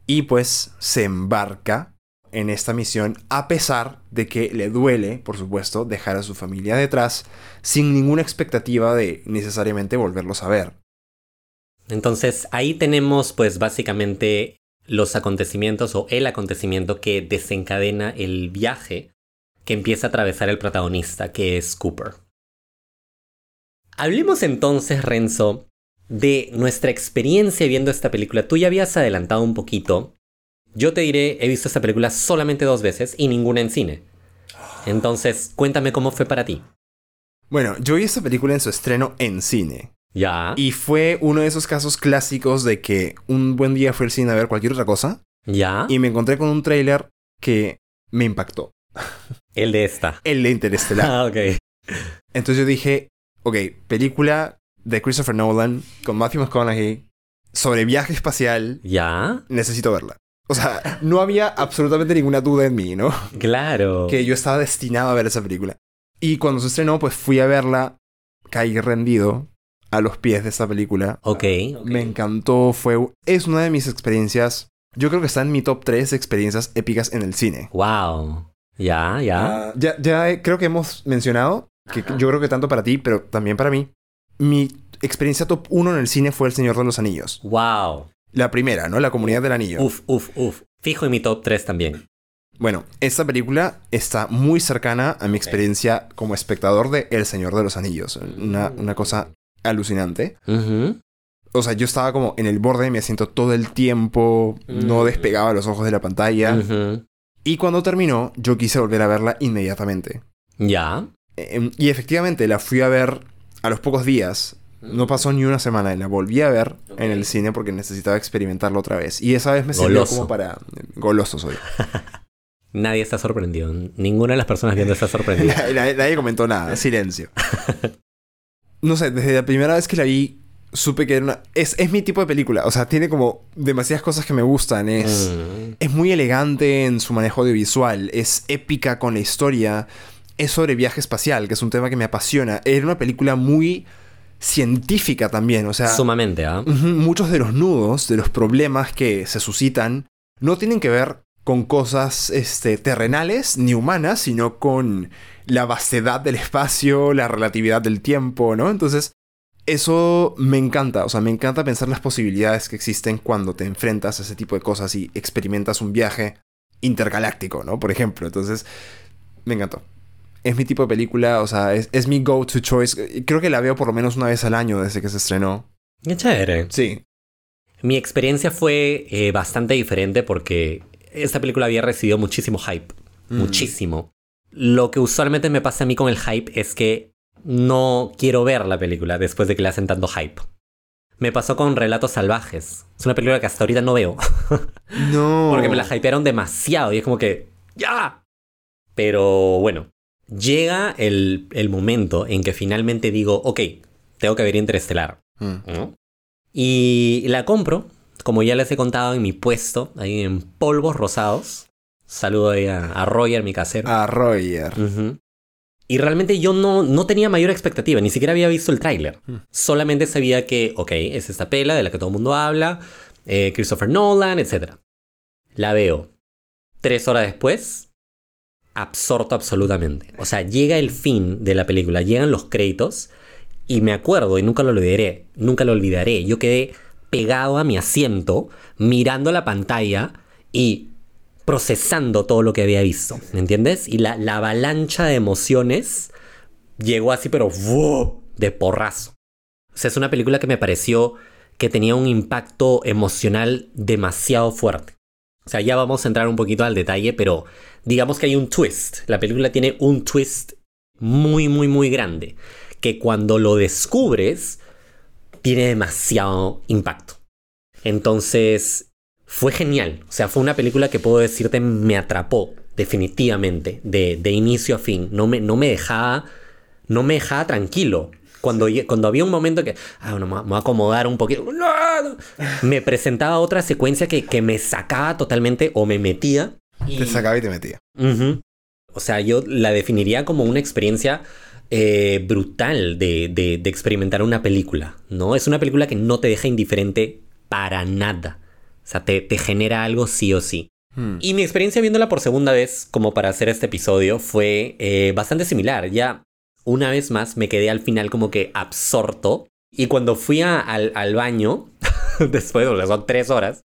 Y pues se embarca en esta misión a pesar de que le duele, por supuesto, dejar a su familia detrás sin ninguna expectativa de necesariamente volverlos a ver. Entonces ahí tenemos pues básicamente los acontecimientos o el acontecimiento que desencadena el viaje que empieza a atravesar el protagonista, que es Cooper. Hablemos entonces, Renzo, de nuestra experiencia viendo esta película. Tú ya habías adelantado un poquito Yo te diré, he visto esta película solamente dos veces y ninguna en cine. Entonces, cuéntame cómo fue para ti. Bueno, yo vi esta película en su estreno en cine. Ya. Y fue uno de esos casos clásicos de que un buen día fui al cine a ver cualquier otra cosa Ya. y me encontré con un tráiler que me impactó. [LAUGHS] El de esta. El de Interestelar. Ah, ok. Entonces yo dije, ok, película de Christopher Nolan con Matthew McConaughey sobre viaje espacial, Ya. necesito verla. O sea, no había absolutamente ninguna duda en mí, ¿no? Claro. Que yo estaba destinado a ver esa película. Y cuando se estrenó, pues fui a verla, caí rendido a los pies de esta película. Ok. Me encantó, fue... Es una de mis experiencias... Yo creo que está en mi top 3 de experiencias épicas en el cine. Wow. Ya, ya. Ah, ya, ya eh, creo que hemos mencionado que yo creo que tanto para ti, pero también para mí, mi experiencia top 1 en el cine fue El Señor de los Anillos. Wow. La primera, ¿no? La Comunidad del Anillo. Uf, uf, uf. Fijo en mi top 3 también. Bueno, esta película está muy cercana a mi experiencia como espectador de El Señor de los Anillos. Una, una cosa alucinante. O sea, yo estaba como en el borde de mi asiento todo el tiempo, no Mm. despegaba los ojos de la pantalla. Y cuando terminó, yo quise volver a verla inmediatamente. Ya. Em, y efectivamente la fui a ver a los pocos días. No pasó ni una semana y la volví a ver en el cine porque necesitaba experimentarlo otra vez. Y esa vez me sirvió como para... Goloso soy. [LAUGHS] Nadie está sorprendido. Ninguna de las personas viendo está sorprendida. [LAUGHS] nadie comentó nada. [LAUGHS] Silencio. No sé, desde la primera vez que la vi, supe que era una... Es, es mi tipo de película. O sea, tiene como demasiadas cosas que me gustan. Es... Mm. Es muy elegante en su manejo audiovisual, es épica con la historia, es sobre viaje espacial, que es un tema que me apasiona. Era una película muy científica también, o sea, Sumamente, ¿ah? muchos de los nudos, de los problemas que se suscitan, no tienen que ver con cosas este, terrenales ni humanas, sino con la vastedad del espacio, la relatividad del tiempo, ¿no? Entonces, eso me encanta, o sea, me encanta pensar las posibilidades que existen cuando te enfrentas a ese tipo de cosas y experimentas un viaje intergaláctico, ¿no? Por ejemplo, entonces, me encantó. Es mi tipo de película, o sea, es, es mi go-to choice. Creo que la veo por lo menos una vez al año desde que se estrenó. Qué chévere. Sí. Mi experiencia fue eh, bastante diferente porque esta película había recibido muchísimo hype. Mm. Muchísimo. Lo que usualmente me pasa a mí con el hype es que no quiero ver la película después de que le hacen tanto hype. Me pasó con Relatos Salvajes. Es una película que hasta ahorita no veo. No. [LAUGHS] Porque me la hypearon demasiado y es como que. ¡Ya! Pero bueno, llega el, el momento en que finalmente digo, ok, tengo que ver Interestelar. Mm. ¿no? Y la compro, como ya les he contado, en mi puesto, ahí en polvos rosados. Saludo ahí a, a Roger, mi casero. A Roger. Y realmente yo no, no tenía mayor expectativa, ni siquiera había visto el tráiler. Mm. Solamente sabía que, ok, es esta pela de la que todo el mundo habla, eh, Christopher Nolan, etc. La veo. Tres horas después, absorto absolutamente. O sea, llega el fin de la película, llegan los créditos, y me acuerdo, y nunca lo olvidaré, nunca lo olvidaré, yo quedé pegado a mi asiento, mirando la pantalla y procesando todo lo que había visto, ¿me entiendes? Y la, la avalancha de emociones llegó así, pero ¡wow! de porrazo. O sea, es una película que me pareció que tenía un impacto emocional demasiado fuerte. O sea, ya vamos a entrar un poquito al detalle, pero digamos que hay un twist. La película tiene un twist muy, muy, muy grande, que cuando lo descubres, tiene demasiado impacto. Entonces, fue genial. O sea, fue una película que puedo decirte me atrapó definitivamente, de, de inicio a fin. No me, no me dejaba, no me dejaba tranquilo. Cuando, cuando había un momento que, ah, bueno, me voy a acomodar un poquito, me presentaba otra secuencia que, que me sacaba totalmente o me metía. y- Te sacaba y te metía. O sea, yo la definiría como una experiencia eh, brutal de, de- de experimentar una película, ¿no? Es una película que no te deja indiferente para nada. O sea, te, te genera algo sí o sí. Mm. Y mi experiencia viéndola por segunda vez, como para hacer este episodio, fue eh, bastante similar. Ya una vez más me quedé al final como que absorto. Y cuando fui a- al, al baño, [LAUGHS] después, sea, son tres horas,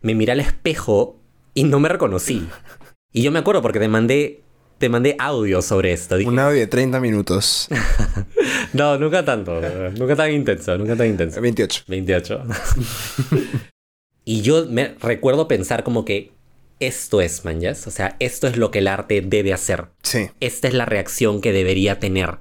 me miré al espejo y no me reconocí. Y yo me acuerdo porque te mandé, te mandé audio sobre esto. Dije, Un audio de 30 minutos. [LAUGHS] no, nunca tanto. nunca tan intenso, nunca tan intenso. 28. 28. [LAUGHS] y yo me recuerdo pensar como que, esto es, manjas. O sea, esto es lo que el arte debe hacer. Sí. Esta es la reacción que debería tener.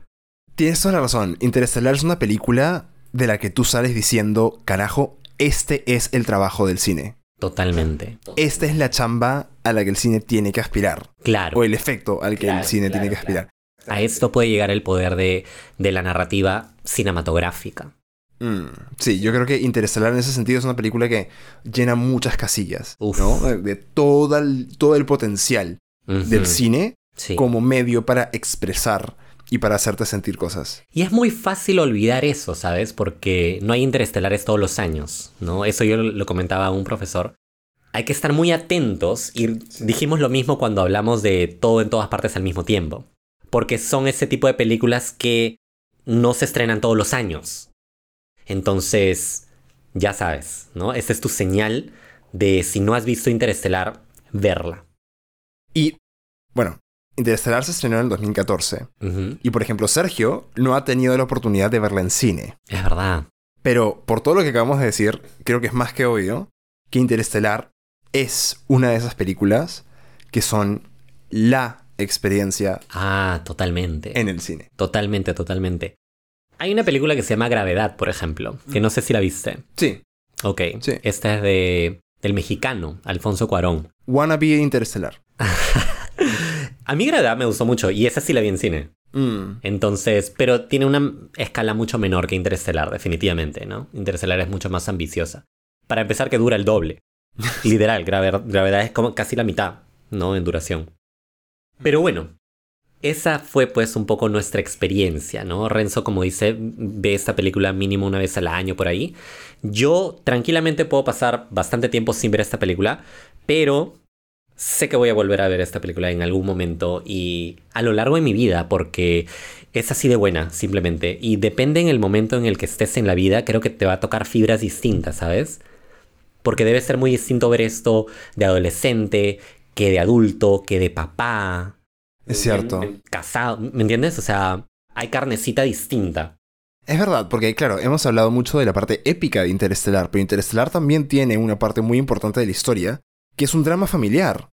Tienes toda la razón. Interestelar es una película de la que tú sales diciendo, carajo, este es el trabajo del cine. Totalmente. Esta es la chamba a la que el cine tiene que aspirar. Claro. O el efecto al que Claro, el cine claro, tiene que aspirar. A esto puede llegar el poder de, de la narrativa cinematográfica. Mm, sí, yo creo que Interestelar en ese sentido es una película que llena muchas casillas, Uf. ¿no? De, todo, el, todo el potencial del cine Sí. como medio para expresar y para hacerte sentir cosas. Y es muy fácil olvidar eso, ¿sabes? Porque no hay interestelares todos los años, ¿no? Eso yo lo comentaba a un profesor. Hay que estar muy atentos y dijimos lo mismo cuando hablamos de todo en todas partes al mismo tiempo. Porque son ese tipo de películas que no se estrenan todos los años. Entonces, ya sabes, ¿no? Esa es tu señal de si no has visto Interestelar, verla. Y, bueno, Interestelar se estrenó en el 2014. Ujú. Y, por ejemplo, Sergio no ha tenido la oportunidad de verla en cine. Es verdad. Pero, por todo lo que acabamos de decir, creo que es más que obvio que Interestelar es una de esas películas que son la experiencia Ah, totalmente. en el cine. Totalmente, totalmente. Hay una película que se llama Gravedad, por ejemplo, que no sé si la viste. Sí. Ok. Sí. Esta es de del mexicano, Alfonso Cuarón. Wannabe Interestelar. [LAUGHS] A mí Gravedad me gustó mucho y esa sí la vi en cine. Mm. Entonces, pero tiene una escala mucho menor que Interestelar, definitivamente, ¿no? Interestelar es mucho más ambiciosa. Para empezar, que dura el doble. [LAUGHS] Literal, Grave- Gravedad es como casi la mitad, ¿no? En duración. Pero bueno, esa fue pues un poco nuestra experiencia, ¿no? Renzo, como dice, ve esta película mínimo una vez al año por ahí. Yo tranquilamente puedo pasar bastante tiempo sin ver esta película, pero sé que voy a volver a ver esta película en algún momento y a lo largo de mi vida, porque es así de buena, simplemente. Y depende en el momento en el que estés en la vida, creo que te va a tocar fibras distintas, ¿sabes? Porque debe ser muy distinto ver esto de adolescente, que de adulto, que de papá. Es cierto. Casado, ¿me entiendes? O sea, hay carnecita distinta. Es verdad, porque claro, hemos hablado mucho de la parte épica de Interestelar, pero Interestelar también tiene una parte muy importante de la historia, que es un drama familiar.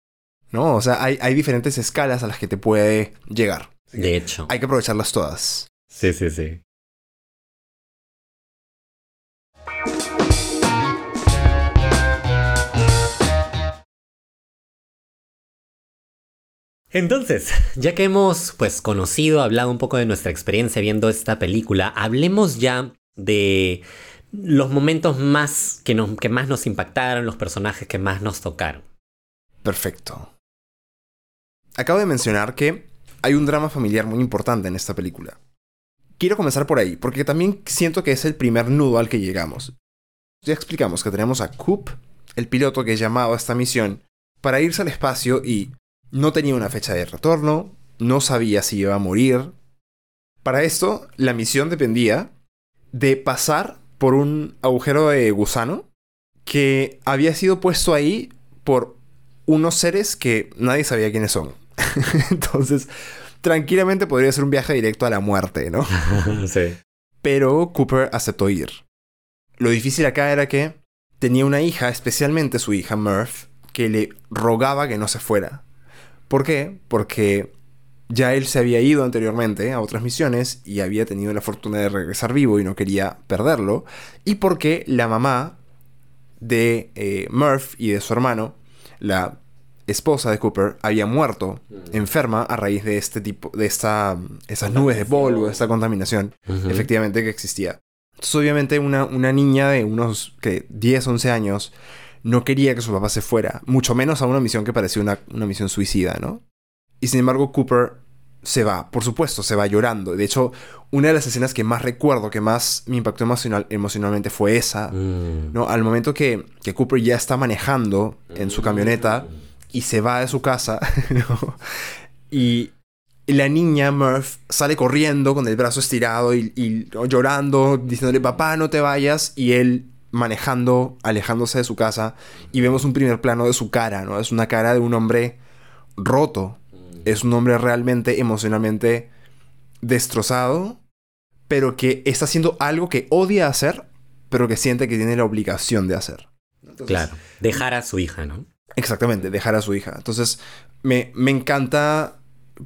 ¿No? O sea, hay, hay diferentes escalas a las que te puede llegar. De hecho. Hay que aprovecharlas todas. Sí, sí, sí. Entonces, [LAUGHS] ya que hemos pues conocido, hablado un poco de nuestra experiencia viendo esta película, hablemos ya de los momentos más que, nos, que más nos impactaron, los personajes que más nos tocaron. Perfecto. Acabo de mencionar que hay un drama familiar muy importante en esta película. Quiero comenzar por ahí, porque también siento que es el primer nudo al que llegamos. Ya explicamos que tenemos a Coop, el piloto que es llamado a esta misión, para irse al espacio y no tenía una fecha de retorno, no sabía si iba a morir. Para esto, la misión dependía de pasar por un agujero de gusano que había sido puesto ahí por unos seres que nadie sabía quiénes son. [LAUGHS] Entonces, tranquilamente podría ser un viaje directo a la muerte, ¿no? [LAUGHS] sí. Pero Cooper aceptó ir. Lo difícil acá era que tenía una hija, especialmente su hija Murph, que le rogaba que no se fuera. ¿Por qué? Porque ya él se había ido anteriormente a otras misiones y había tenido la fortuna de regresar vivo y no quería perderlo. Y porque la mamá de eh, Murph y de su hermano, la esposa de Cooper, había muerto enferma a raíz de este tipo, de esta, esas nubes de polvo, de esta contaminación efectivamente que existía. Entonces, obviamente, una, una niña de unos que 10, 11 años no quería que su papá se fuera, mucho menos a una misión que parecía una, una misión suicida, ¿no? Y sin embargo, Cooper se va, por supuesto, se va llorando. De hecho, una de las escenas que más recuerdo, que más me impactó emocional, emocionalmente fue esa, Mm. ¿no? Al momento que, que Cooper ya está manejando en su camioneta y se va de su casa, [LAUGHS] ¿no? Y la niña Murph sale corriendo con el brazo estirado y, y llorando, diciéndole, papá, no te vayas, y él manejando, alejándose de su casa, y vemos un primer plano de su cara, ¿no? Es una cara de un hombre roto, es un hombre realmente emocionalmente destrozado, pero que está haciendo algo que odia hacer, pero que siente que tiene la obligación de hacer. Claro. Dejar a su hija, ¿no? Exactamente, dejar a su hija. Entonces, me, me encanta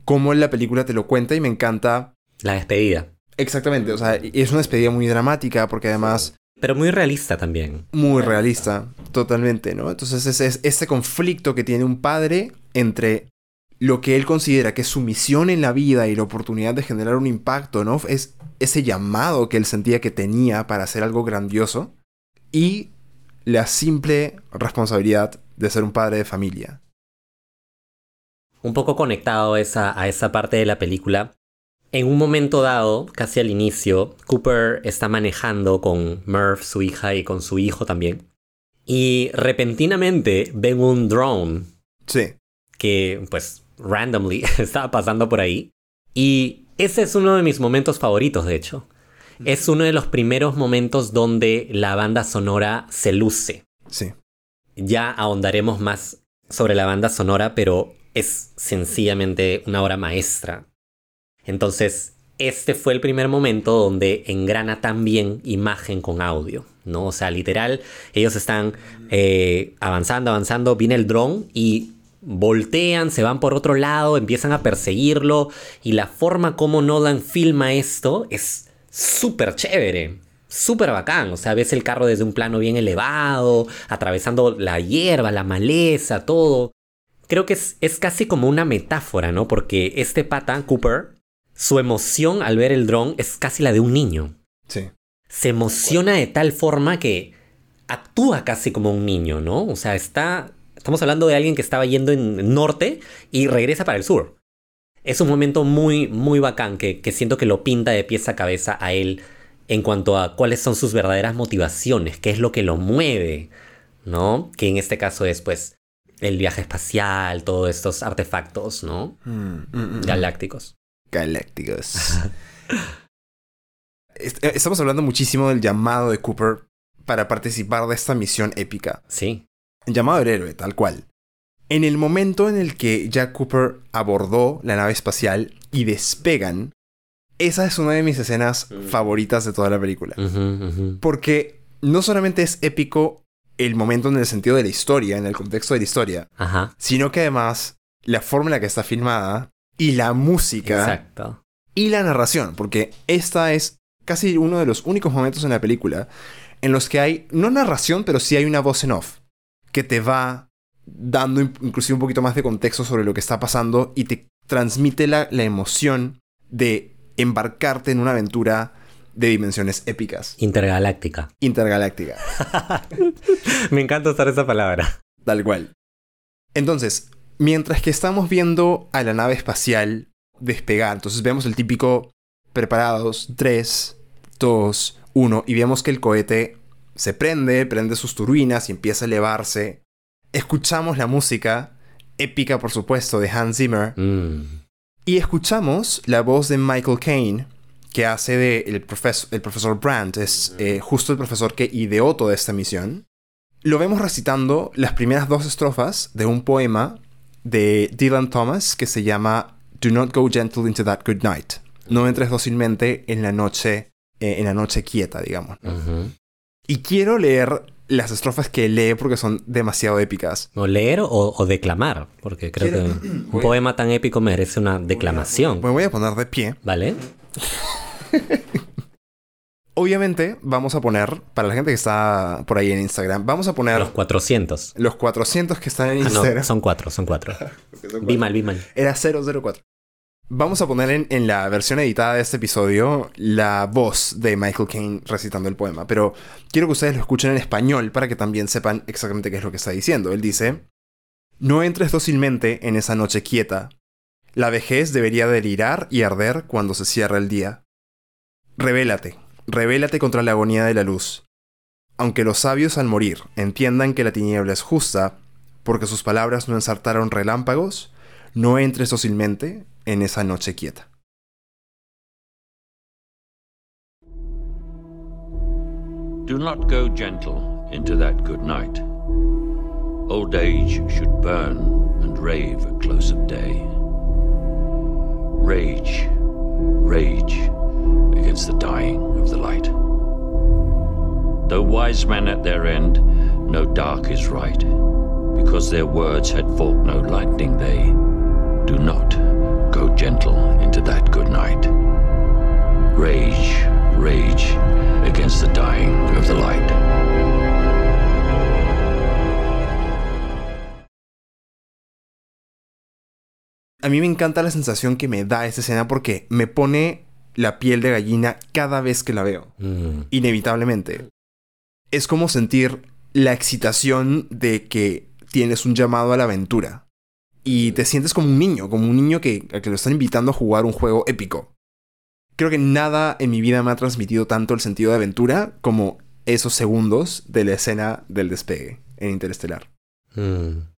cómo la película te lo cuenta y me encanta... La despedida. Exactamente, o sea, es una despedida muy dramática porque además... Pero muy realista también. Muy realista, totalmente, ¿no? Entonces es, es ese conflicto que tiene un padre entre lo que él considera que es su misión en la vida y la oportunidad de generar un impacto, ¿no? Es ese llamado que él sentía que tenía para hacer algo grandioso y la simple responsabilidad de ser un padre de familia. Un poco conectado esa, a esa parte de la película, en un momento dado, casi al inicio, Cooper está manejando con Murph, su hija, y con su hijo también. Y repentinamente ven un drone. Sí. Que, pues, randomly [LAUGHS] estaba pasando por ahí. Y ese es uno de mis momentos favoritos, de hecho. Es uno de los primeros momentos donde la banda sonora se luce. Sí. Ya ahondaremos más sobre la banda sonora, pero es sencillamente una obra maestra. Entonces, este fue el primer momento donde engrana también imagen con audio, ¿no? O sea, literal, ellos están eh, avanzando, avanzando, viene el dron y voltean, se van por otro lado, empiezan a perseguirlo y la forma como Nolan filma esto es súper chévere. Súper bacán, o sea, ves el carro desde un plano bien elevado, atravesando la hierba, la maleza, todo. Creo que es, es casi como una metáfora, ¿no? Porque este pata, Cooper, su emoción al ver el dron es casi la de un niño. Sí. Se emociona de tal forma que actúa casi como un niño, ¿no? O sea, está Estamos hablando de alguien que estaba yendo en norte y regresa para el sur. Es un momento muy, muy bacán que, siento que lo pinta de pieza a cabeza a él en cuanto a cuáles son sus verdaderas motivaciones, qué es lo que lo mueve, ¿no? Que en este caso es, pues, el viaje espacial, todos estos artefactos, ¿no? Mm, mm, mm, Galácticos. Galácticos. [LAUGHS] Estamos hablando muchísimo del llamado de Cooper para participar de esta misión épica. Sí llamado el héroe, tal cual. En el momento en el que Jack Cooper abordó la nave espacial y despegan, esa es una de mis escenas mm. favoritas de toda la película. Porque no solamente es épico el momento en el sentido de la historia, en el contexto de la historia, sino que además la forma en la que está filmada y la música Exacto. y la narración, porque esta es casi uno de los únicos momentos en la película en los que hay no narración, pero sí hay una voz en off que te va dando inclusive un poquito más de contexto sobre lo que está pasando y te transmite la, emoción de embarcarte en una aventura de dimensiones épicas. Intergaláctica. [LAUGHS] Intergaláctica. Me encanta usar esa palabra. Tal cual. Entonces, mientras que estamos viendo a la nave espacial despegar, entonces vemos el típico preparados, 3, 2, 1, y vemos que el cohete se prende, prende sus turbinas y empieza a elevarse. Escuchamos la música, épica por supuesto, de Hans Zimmer. Mm. Y escuchamos la voz de Michael Caine, que hace de el, el profesor Brandt, es eh, justo el profesor que ideó toda esta misión. Lo vemos recitando las primeras dos estrofas de un poema de Dylan Thomas que se llama Do not go gentle into that good night. No entres dócilmente en la noche, eh, en la noche quieta, digamos. Y quiero leer las estrofas que lee porque son demasiado épicas. O leer o, declamar, porque creo que un [CLEARS THROAT] poema tan épico merece una declamación. Me voy a poner de pie. Vale. [LAUGHS] Obviamente vamos a poner, para la gente que está por ahí en Instagram, vamos a poner... Los 400. Los 400 que están en Instagram. no, son cuatro, son cuatro. vi mal, vi mal. Era 004. Vamos a poner en, la versión editada de este episodio la voz de Michael Caine recitando el poema, pero quiero que ustedes lo escuchen en español para que también sepan exactamente qué es lo que está diciendo. Él dice, No entres dócilmente en esa noche quieta. La vejez debería delirar y arder cuando se cierra el día. Revélate, revélate contra la agonía de la luz. Aunque los sabios al morir entiendan que la tiniebla es justa, porque sus palabras no ensartaron relámpagos, no entres dócilmente en esa noche quieta. Do not go gentle into that good night. Old age should burn and rave at close of day. Rage, rage against the dying of the light. Though wise men at their end, no dark is right because their words had forked no lightning, they do not go gentle into that good night. Rage, rage against the dying of the light. A mí me encanta la sensación que me da esta escena porque me pone la piel de gallina cada vez que la veo. Mm, Inevitablemente. Es como sentir la excitación de que tienes un llamado a la aventura. Y te sientes como un niño, como un niño que, que lo están invitando a jugar un juego épico. Creo que nada en mi vida me ha transmitido tanto el sentido de aventura como esos segundos de la escena del despegue en Interestelar. mm.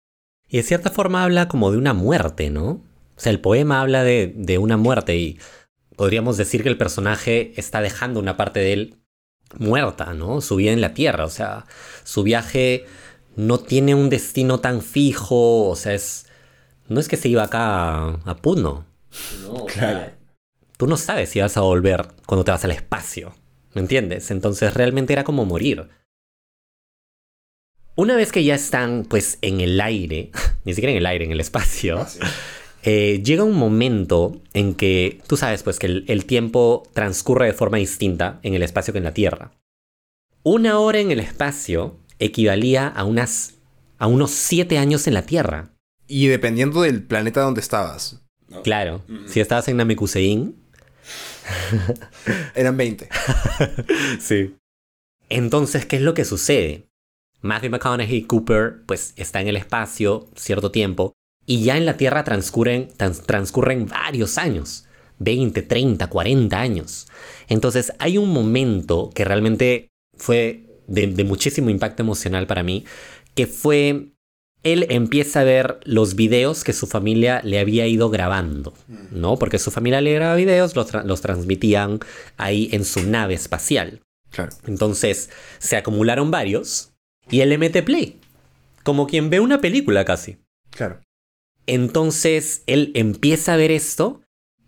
Y de cierta forma habla como de una muerte, ¿no? O sea, el poema habla de, de una muerte y podríamos decir que el personaje está dejando una parte de él muerta, ¿no? Su vida en la Tierra, o sea, su viaje no tiene un destino tan fijo, o sea, es... No es que se iba acá a, a Puno. No, Claro. Tú no sabes si vas a volver cuando te vas al espacio, ¿me entiendes? Entonces realmente era como morir. Una vez que ya están, pues, en el aire, [LAUGHS] ni siquiera en el aire, en el espacio, eh, llega un momento en que tú sabes pues que el, el tiempo transcurre de forma distinta en el espacio que en la Tierra. Una hora en el espacio equivalía a, unas, a unos siete años en la Tierra. Y dependiendo del planeta donde estabas, Claro, si estabas en Namekusein, [LAUGHS] eran 20. [LAUGHS] sí. Entonces, ¿qué es lo que sucede? Matthew McConaughey y Cooper pues está en el espacio cierto tiempo y ya en la Tierra transcurren, trans- transcurren varios años. 20, 30, 40 años. Entonces hay un momento que realmente fue de, de muchísimo impacto emocional para mí, que fue él empieza a ver los videos que su familia le había ido grabando, ¿no? Porque su familia le grababa videos, los, tra- los transmitían ahí en su nave espacial. Claro. Entonces se acumularon varios y él le mete play, como quien ve una película casi. Claro. Entonces él empieza a ver esto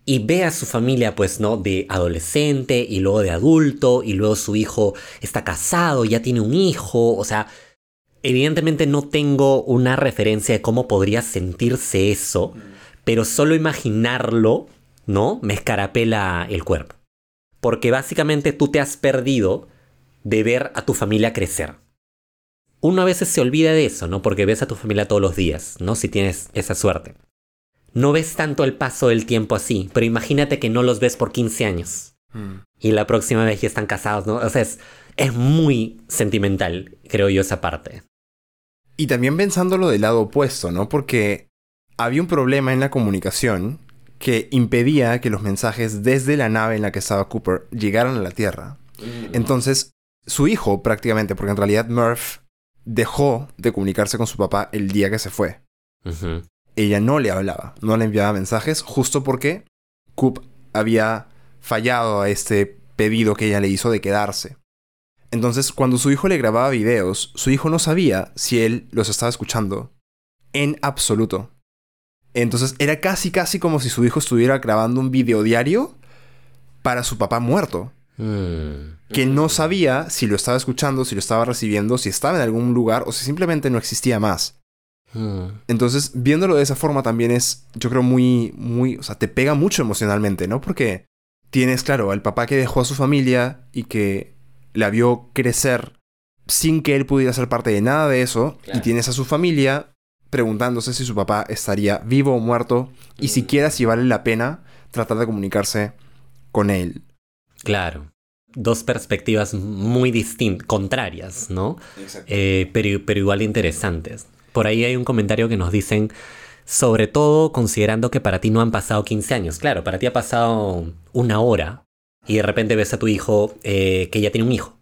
y ve a su familia, pues, ¿no? De adolescente y luego de adulto y luego su hijo está casado, ya tiene un hijo, o sea, evidentemente no tengo una referencia de cómo podría sentirse eso, pero solo imaginarlo, ¿no? Me escarapela el cuerpo. Porque básicamente tú te has perdido de ver a tu familia crecer. Uno a veces se olvida de eso, ¿no? Porque ves a tu familia todos los días, ¿no? Si tienes esa suerte. No ves tanto el paso del tiempo así, pero imagínate que no los ves por 15 años. Mm. Y la próxima vez ya están casados, ¿no? O sea, es, es muy sentimental, creo yo, esa parte. Y también pensándolo del lado opuesto, ¿no? Porque había un problema en la comunicación que impedía que los mensajes desde la nave en la que estaba Cooper llegaran a la Tierra. Entonces, su hijo prácticamente, porque en realidad Murph dejó de comunicarse con su papá el día que se fue. Ella no le hablaba, no le enviaba mensajes, justo porque Coop había fallado a este pedido que ella le hizo de quedarse. Entonces, cuando su hijo le grababa videos, su hijo no sabía si él los estaba escuchando. En absoluto. Entonces, era casi, casi como si su hijo estuviera grabando un video diario para su papá muerto. Mm. Que no sabía si lo estaba escuchando, si lo estaba recibiendo, si estaba en algún lugar o si simplemente no existía más. Mm. Entonces, viéndolo de esa forma también es, yo creo, muy, muy, o sea, te pega mucho emocionalmente, ¿no? Porque tienes, claro, al papá que dejó a su familia y que la vio crecer sin que él pudiera ser parte de nada de eso, Claro. y tienes a su familia preguntándose si su papá estaría vivo o muerto, y siquiera si vale la pena tratar de comunicarse con él. Claro. Dos perspectivas muy distintas, contrarias, ¿no? Eh, pero, pero igual interesantes. Por ahí hay un comentario que nos dicen, sobre todo considerando que para ti no han pasado 15 años. Claro, para ti ha pasado una hora y de repente ves a tu hijo eh, que ya tiene un hijo.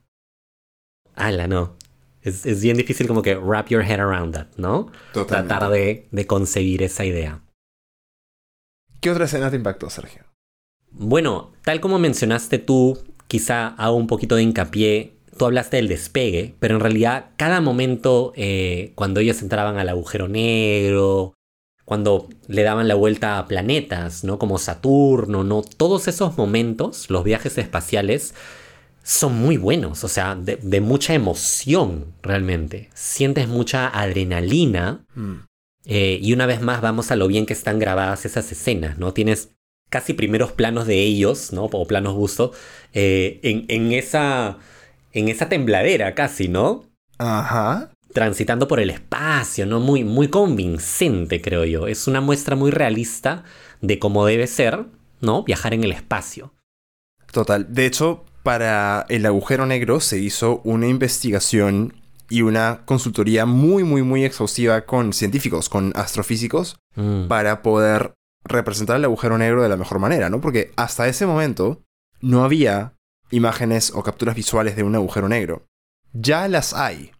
Ala, no. Es, es bien difícil como que wrap your head around that, ¿no? Tratar de, de concebir esa idea. ¿Qué otra escena te impactó, Sergio? Bueno, tal como mencionaste tú, quizá hago un poquito de hincapié. Tú hablaste del despegue, pero en realidad cada momento eh, cuando ellos entraban al agujero negro, cuando le daban la vuelta a planetas, ¿no? Como Saturno, ¿no? Todos esos momentos, los viajes espaciales, son muy buenos, o sea, de, de mucha emoción realmente. Sientes mucha adrenalina Mm. eh, y una vez más vamos a lo bien que están grabadas esas escenas, ¿no? Tienes casi primeros planos de ellos, ¿no? O planos busto, eh, en, en esa, en esa tembladera casi, ¿no? Ajá. Transitando por el espacio, ¿no? Muy, muy convincente, creo yo. Es una muestra muy realista de cómo debe ser, ¿no? Viajar en el espacio. Total. De hecho, para el agujero negro se hizo una investigación y una consultoría muy, muy, muy exhaustiva con científicos, con astrofísicos, Mm. para poder representar el agujero negro de la mejor manera, ¿no? Porque hasta ese momento no había imágenes o capturas visuales de un agujero negro. Ya las hay.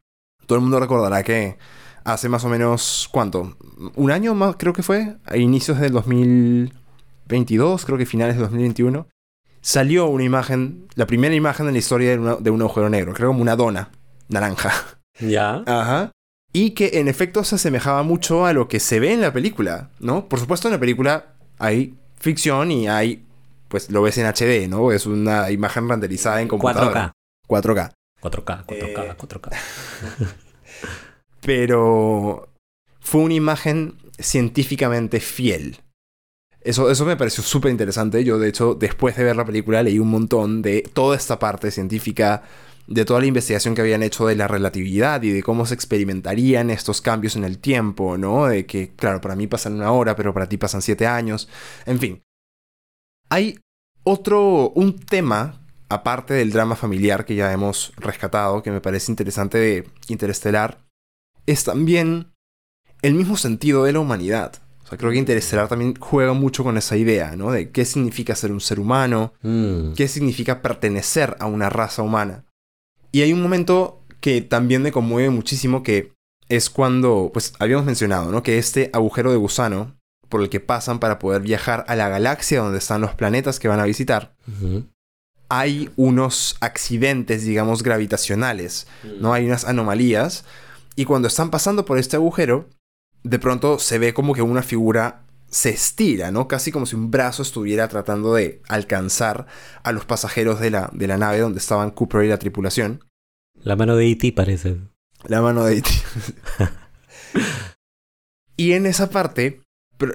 Todo el mundo recordará que hace más o menos, ¿cuánto? Un año más, creo que fue, a inicios del 2022, creo que finales de 2021, salió una imagen, la primera imagen en la historia de, una- de un agujero negro, creo como una dona naranja. ¿Ya? Ajá. Y que en efecto se asemejaba mucho a lo que se ve en la película, ¿no? Por supuesto en la película hay ficción y hay, pues lo ves en HD, ¿no? Es una imagen renderizada en computadora. 4K. 4K. 4K, 4K, Eh. 4K. [LAUGHS] Pero fue una imagen científicamente fiel. Eso, eso me pareció súper interesante. Yo, de hecho, después de ver la película, leí un montón de toda esta parte científica, de toda la investigación que habían hecho de la relatividad y de cómo se experimentarían estos cambios en el tiempo, ¿no? De que, claro, para mí pasan una hora, pero para ti pasan siete años. En fin. Hay otro, un tema, aparte del drama familiar que ya hemos rescatado, que me parece interesante de Interestelar, es también el mismo sentido de la humanidad. O sea, creo que Interestelar también juega mucho con esa idea, ¿no? De qué significa ser un ser humano, Mm. qué significa pertenecer a una raza humana. Y hay un momento que también me conmueve muchísimo que es cuando, pues habíamos mencionado, ¿no? Que este agujero de gusano por el que pasan para poder viajar a la galaxia donde están los planetas que van a visitar, hay unos accidentes, digamos, gravitacionales, ¿no? Hay unas anomalías. Y cuando están pasando por este agujero, de pronto se ve como que una figura se estira, ¿no? Casi como si un brazo estuviera tratando de alcanzar a los pasajeros de la, de la nave donde estaban Cooper y la tripulación. La mano de E.T. parece. La mano de E.T. y en esa parte,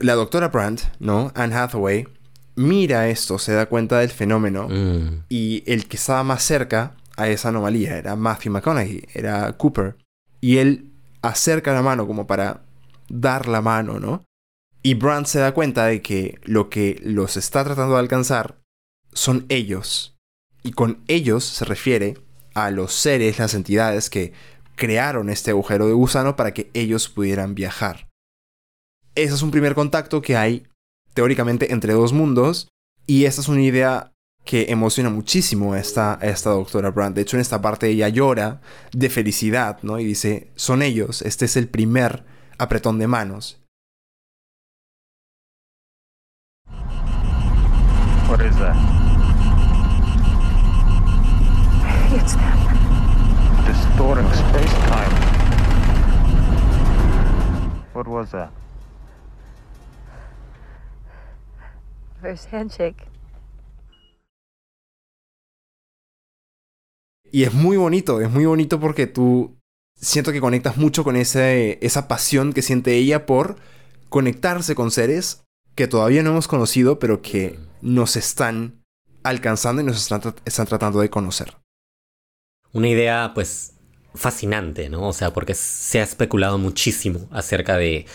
la doctora Brandt, ¿no? Anne Hathaway, mira esto, se da cuenta del fenómeno Mm. y el que estaba más cerca a esa anomalía era Matthew McConaughey, era Cooper. Y él acerca la mano como para dar la mano, ¿no? Y Brandt se da cuenta de que lo que los está tratando de alcanzar son ellos. Y con ellos se refiere a los seres, las entidades que crearon este agujero de gusano para que ellos pudieran viajar. Ese es un primer contacto que hay teóricamente entre dos mundos y esta es una idea que emociona muchísimo a esta, a esta doctora Brandt. De hecho, en esta parte ella llora de felicidad, ¿no? Y dice, son ellos, este es el primer apretón de manos. What is that? It's them. Distorting space-time. What was that? First handshake. Y es muy bonito, es muy bonito porque tú siento que conectas mucho con ese, esa pasión que siente ella por conectarse con seres que todavía no hemos conocido, pero que nos están alcanzando y nos están, tra- están tratando de conocer. Una idea, pues, fascinante, ¿no? O sea, porque se ha especulado muchísimo acerca de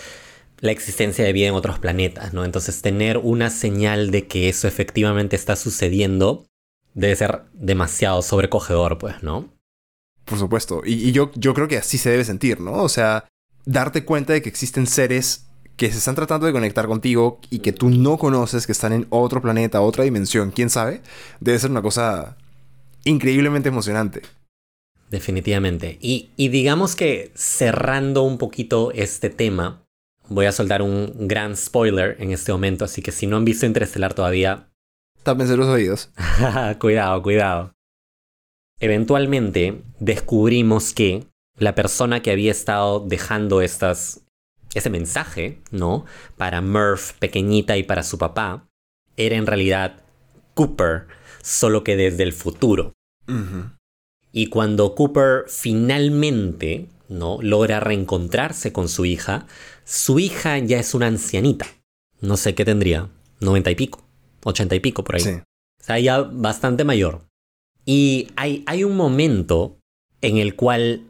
la existencia de vida en otros planetas, ¿no? Entonces, tener una señal de que eso efectivamente está sucediendo debe ser demasiado sobrecogedor, pues, ¿no? Por supuesto. Y, y yo, yo creo que así se debe sentir, ¿no? O sea, darte cuenta de que existen seres que se están tratando de conectar contigo y que tú no conoces, que están en otro planeta, otra dimensión, quién sabe, debe ser una cosa increíblemente emocionante. Definitivamente. Y, y digamos que cerrando un poquito este tema, voy a soltar un gran spoiler en este momento, así que si no han visto Interestelar todavía, [LAUGHS] Tápense los oídos. [LAUGHS] cuidado, cuidado. Eventualmente descubrimos que la persona que había estado dejando estas, ese mensaje, ¿no? Para Murph pequeñita y para su papá, era en realidad Cooper, solo que desde el futuro. Y cuando Cooper finalmente ¿no? logra reencontrarse con su hija, su hija ya es una ancianita. No sé qué tendría, noventa y pico, ochenta y pico por ahí. Sí. O sea, ya bastante mayor. Y hay, hay un momento en el cual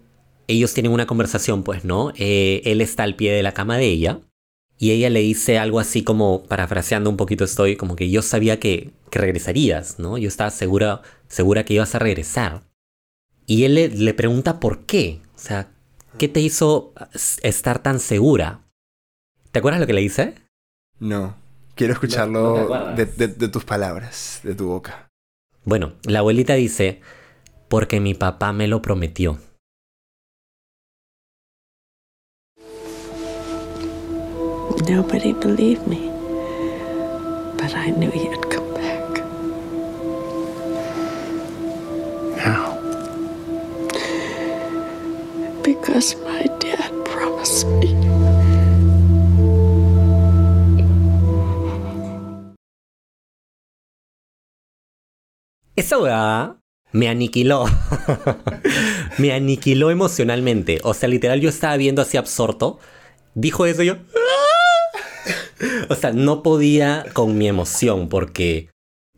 ellos tienen una conversación, pues, ¿no? Eh, él está al pie de la cama de ella y ella le dice algo así como, parafraseando un poquito estoy, como que yo sabía que, que regresarías, ¿no? Yo estaba segura, segura que ibas a regresar. Y él le, le pregunta por qué. O sea, ¿qué te hizo estar tan segura? ¿Te acuerdas lo que le dice? No. Quiero escucharlo No- no te acuerdas. de, de- de tus palabras, de tu boca. Bueno, la abuelita dice, porque mi papá me lo prometió. Nobody believed me. But I knew you'd come back. How? Because my dad promised me. Esa huevada me aniquiló. [LAUGHS] me aniquiló emocionalmente. O sea, literal, yo estaba viendo así absorto. Dijo eso y yo. [LAUGHS] O sea, no podía con mi emoción porque.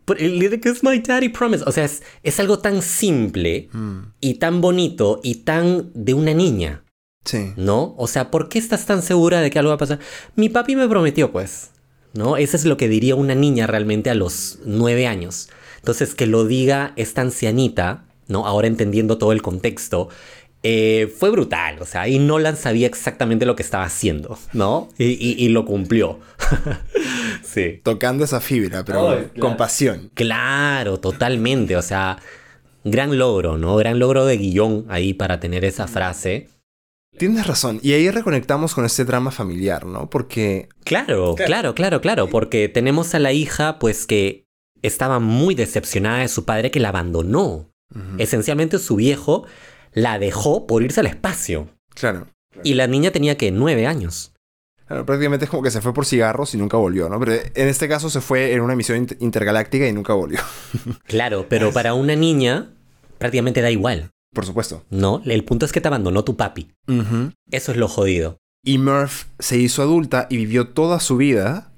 Because my daddy promise. O sea, es, es algo tan simple Mm. y tan bonito y tan de una niña. Sí. ¿no? O sea, ¿por qué estás tan segura de que algo va a pasar? Mi papi me prometió, pues, ¿no? Eso es lo que diría una niña realmente a los nueve años. Entonces, que lo diga esta ancianita, ¿no? Ahora entendiendo todo el contexto, eh, fue brutal, o sea, y Nolan sabía exactamente lo que estaba haciendo, ¿no? Y, y- y lo cumplió. [LAUGHS] sí. Tocando esa fibra, pero claro. con pasión. Claro, totalmente, o sea, gran logro, ¿no? Gran logro de guion ahí para tener esa frase. Tienes razón. Y ahí reconectamos con este drama familiar, ¿no? Porque Claro, claro, claro, claro, porque tenemos a la hija pues que estaba muy decepcionada de su padre que la abandonó. Esencialmente su viejo la dejó por irse al espacio. Claro. Y la niña tenía que nueve años. Claro, prácticamente es como que se fue por cigarros y nunca volvió, ¿no? Pero en este caso se fue en una misión int- intergaláctica y nunca volvió. [LAUGHS] Claro, pero para una niña prácticamente da igual, Por supuesto. ¿no? El punto es que te abandonó tu papi. Eso es lo jodido. Y Murph se hizo adulta y vivió toda su vida,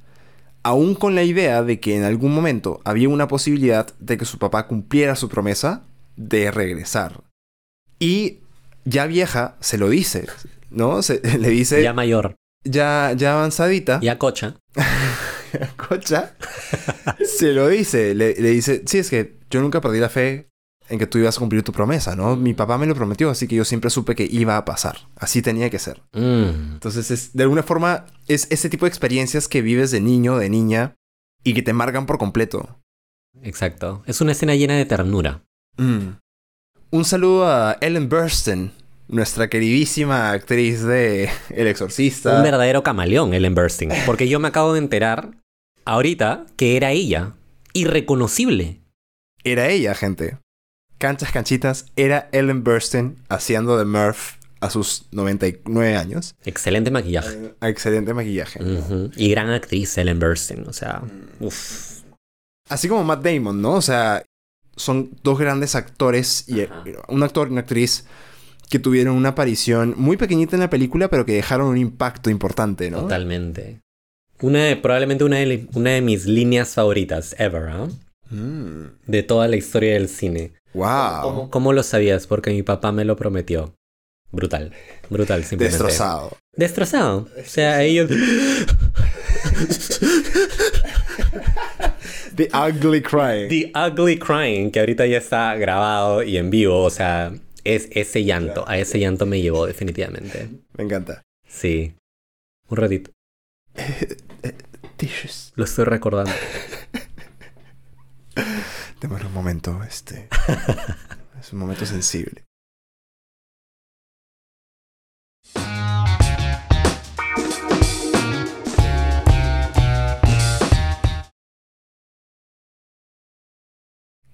aún con la idea de que en algún momento había una posibilidad de que su papá cumpliera su promesa de regresar. Y ya vieja se lo dice, ¿no? Se- [LAUGHS] le dice, Ya mayor, ya, ya avanzadita, ya cocha. [LAUGHS] cocha, [LAUGHS] se lo dice, le, le dice, sí, es que yo nunca perdí la fe en que tú ibas a cumplir tu promesa, ¿no? Mi papá me lo prometió, así que yo siempre supe que iba a pasar. Así tenía que ser. Mm, Entonces, es, de alguna forma, es ese tipo de experiencias que vives de niño, de niña, y que te marcan por completo. exacto. Es una escena llena de ternura. Mm. Un saludo a Ellen Burstyn, nuestra queridísima actriz de [LAUGHS] El Exorcista. Un verdadero camaleón, Ellen Burstyn. Porque yo me acabo de enterar ahorita que era ella. Irreconocible. Era ella, gente. Canchas Canchitas era Ellen Burstyn haciendo de Murph a sus 99 años. Excelente maquillaje. Excelente maquillaje. Y gran actriz, Ellen Burstyn. O sea, uff. Así como Matt Damon, ¿no? O sea, son dos grandes actores y Ajá. un actor y una actriz que tuvieron una aparición muy pequeñita en la película, pero que dejaron un impacto importante, ¿no? Totalmente. Una de- probablemente una de, una de mis líneas favoritas ever. Mm. De toda la historia del cine. Wow. ¿Cómo, cómo lo sabías? Porque mi papá me lo prometió. Brutal. Brutal, simplemente. Destrozado. Destrozado. O sea, ellos... [LAUGHS] The Ugly Cry. The Ugly Crying, que ahorita ya está grabado y en vivo, o sea, es ese llanto, a ese llanto me llevó definitivamente. Me encanta. Sí. Un ratito, Tissues. lo estoy recordando. [LAUGHS] Démosle un momento, este. [LAUGHS] es un momento sensible.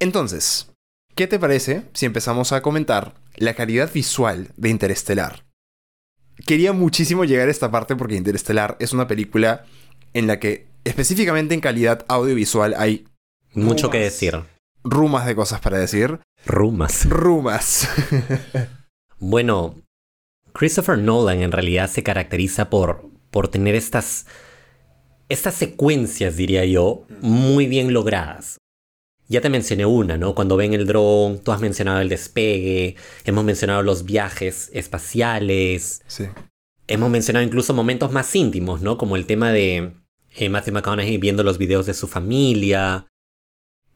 Entonces, ¿qué te parece si empezamos a comentar la calidad visual de Interestelar? Quería muchísimo llegar a esta parte porque Interestelar es una película en la que específicamente en calidad audiovisual hay Mucho que más. decir. rumas de cosas para decir. Rumas. Rumas. [LAUGHS] Bueno, Christopher Nolan en realidad se caracteriza por, por tener estas, estas secuencias, diría yo, muy bien logradas. Ya te mencioné una, ¿no? Cuando ven el dron, tú has mencionado el despegue, hemos mencionado los viajes espaciales, sí. hemos mencionado incluso momentos más íntimos, ¿no? Como el tema de eh, Matthew McConaughey viendo los videos de su familia.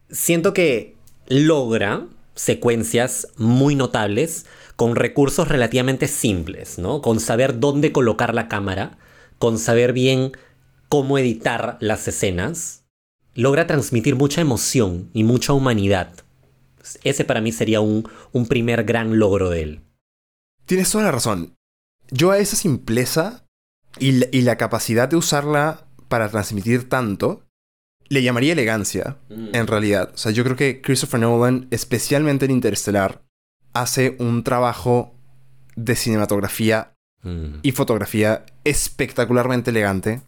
Siento que logra secuencias muy notables con recursos relativamente simples, ¿no? Con saber dónde colocar la cámara, con saber bien cómo editar las escenas, logra transmitir mucha emoción y mucha humanidad. Ese para mí sería un, un primer gran logro de él. Tienes toda la razón. Yo a esa simpleza y la, y la capacidad de usarla para transmitir tanto, le llamaría elegancia, Mm. en realidad. O sea, yo creo que Christopher Nolan, especialmente en Interstellar, hace un trabajo de cinematografía Mm. y fotografía espectacularmente elegante.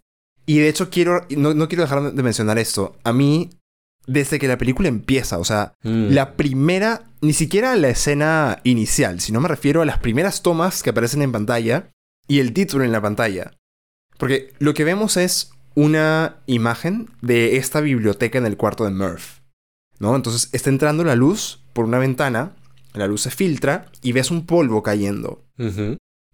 Y de hecho quiero, no, no quiero dejar de mencionar esto. A mí, desde que la película empieza, o sea, Mm. la primera, ni siquiera la escena inicial, sino me refiero a las primeras tomas que aparecen en pantalla y el título en la pantalla. Porque lo que vemos es una imagen de esta biblioteca en el cuarto de Murph. ¿No? Entonces está entrando la luz por una ventana, la luz se filtra y ves un polvo cayendo.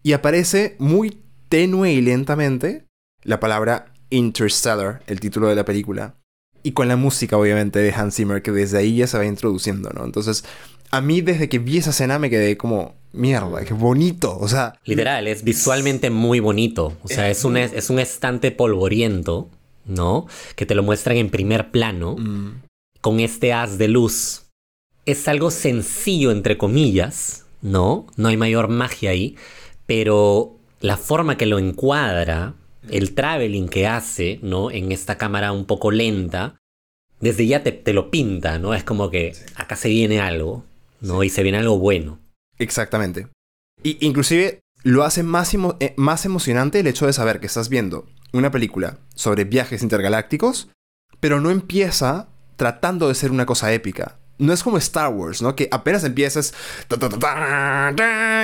Y aparece muy tenue y lentamente la palabra Interstellar, el título de la película. Y con la música, obviamente, de Hans Zimmer, que desde ahí ya se va introduciendo, ¿no? Entonces, a mí desde que vi esa escena me quedé como, mierda, qué bonito. O sea, Literal, es visualmente muy bonito. O sea, es un, es, es un estante polvoriento, ¿no? Que te lo muestran en primer plano, mm, con este haz de luz. Es algo sencillo, entre comillas, ¿no? No hay mayor magia ahí, pero la forma que lo encuadra, el traveling que hace, ¿no? En esta cámara un poco lenta, desde ya te, te lo pinta, ¿no? Es como que acá se viene algo, ¿no? Y se viene algo bueno. exactamente. Y inclusive lo hace más, emo- eh, más emocionante el hecho de saber que estás viendo una película sobre viajes intergalácticos, pero no empieza tratando de ser una cosa épica. No es como Star Wars, ¿no? Que apenas empiezas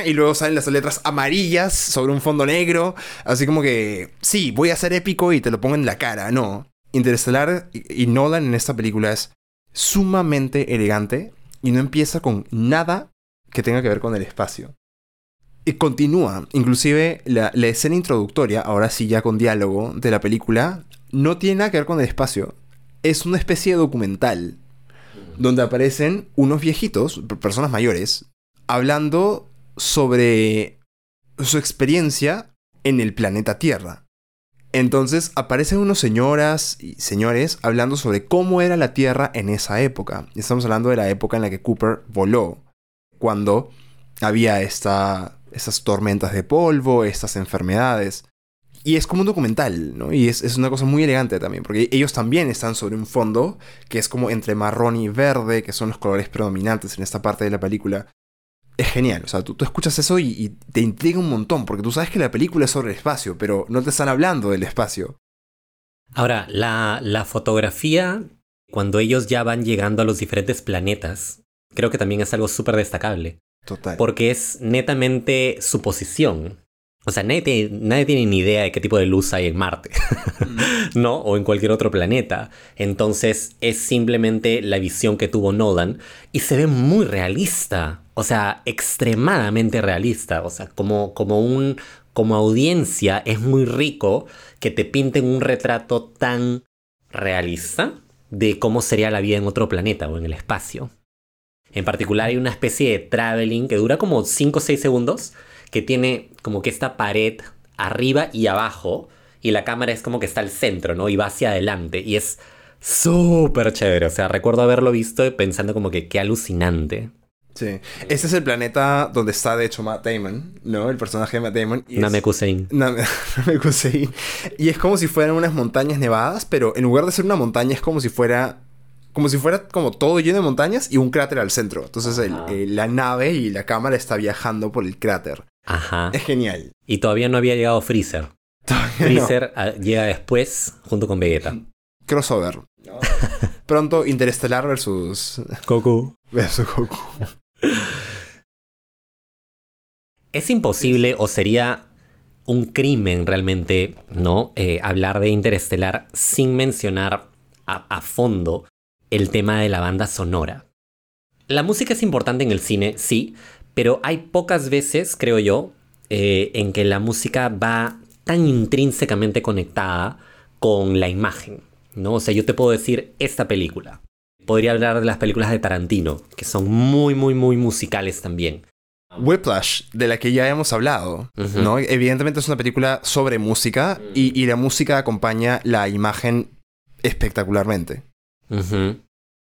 y luego salen las letras amarillas sobre un fondo negro, así como que sí, voy a ser épico y te lo pongo en la cara, no. Interestelar y y Nolan en esta película es sumamente elegante y no empieza con nada que tenga que ver con el espacio. Y continúa, inclusive la, la escena introductoria, ahora sí ya con diálogo de la película, no tiene nada que ver con el espacio. Es una especie de documental donde aparecen unos viejitos, personas mayores, hablando sobre su experiencia en el planeta Tierra. Entonces aparecen unos señoras y señores hablando sobre cómo era la Tierra en esa época. Estamos hablando de la época en la que Cooper voló, cuando había esta, estas tormentas de polvo, estas enfermedades. Y es como un documental, ¿no? Y es, es una cosa muy elegante también, porque ellos también están sobre un fondo que es como entre marrón y verde, que son los colores predominantes en esta parte de la película. Es genial, o sea, tú, tú escuchas eso y, y te intriga un montón, porque tú sabes que la película es sobre el espacio, pero no te están hablando del espacio. Ahora, la, la fotografía, cuando ellos ya van llegando a los diferentes planetas, creo que también es algo súper destacable. Total. Porque es netamente suposición. O sea, nadie tiene, nadie tiene ni idea de qué tipo de luz hay en Marte, [LAUGHS] ¿no? O en cualquier otro planeta. Entonces es simplemente la visión que tuvo Nolan y se ve muy realista. O sea, extremadamente realista. O sea, como, como, un, como audiencia es muy rico que te pinten un retrato tan realista de cómo sería la vida en otro planeta o en el espacio. En particular hay una especie de traveling que dura como 5 o 6 segundos, que tiene como que esta pared arriba y abajo, y la cámara es como que está al centro, ¿no? Y va hacia adelante, y es súper chévere. O sea, recuerdo haberlo visto y pensando como que qué alucinante. Sí. Este es el planeta donde está, de hecho, Matt Damon, ¿no? El personaje de Matt Damon. y es- Namekusein. Name- Namekusei. [LAUGHS] Y es como si fueran unas montañas nevadas, pero en lugar de ser una montaña es como si fuera como si fuera como todo lleno de montañas y un cráter al centro. Entonces el- eh, la nave y la cámara está viajando por el cráter. Ajá. Es genial. Y todavía no había llegado Freezer. Todavía no. Freezer ah, llega después junto con Vegeta. Crossover. [LAUGHS] pronto Interestelar versus, Goku. [LAUGHS] versus Goku. Es imposible o sería un crimen realmente, ¿no? Eh, hablar de Interestelar sin mencionar a, a fondo el tema de la banda sonora. La música es importante en el cine, sí, pero hay pocas veces, creo yo, eh, en que la música va tan intrínsecamente conectada con la imagen, ¿no? O sea, yo te puedo decir esta película. Podría hablar de las películas de Tarantino, que son muy, muy, muy musicales también. Whiplash, de la que ya hemos hablado. ¿no? Evidentemente es una película sobre música y, y la música acompaña la imagen espectacularmente.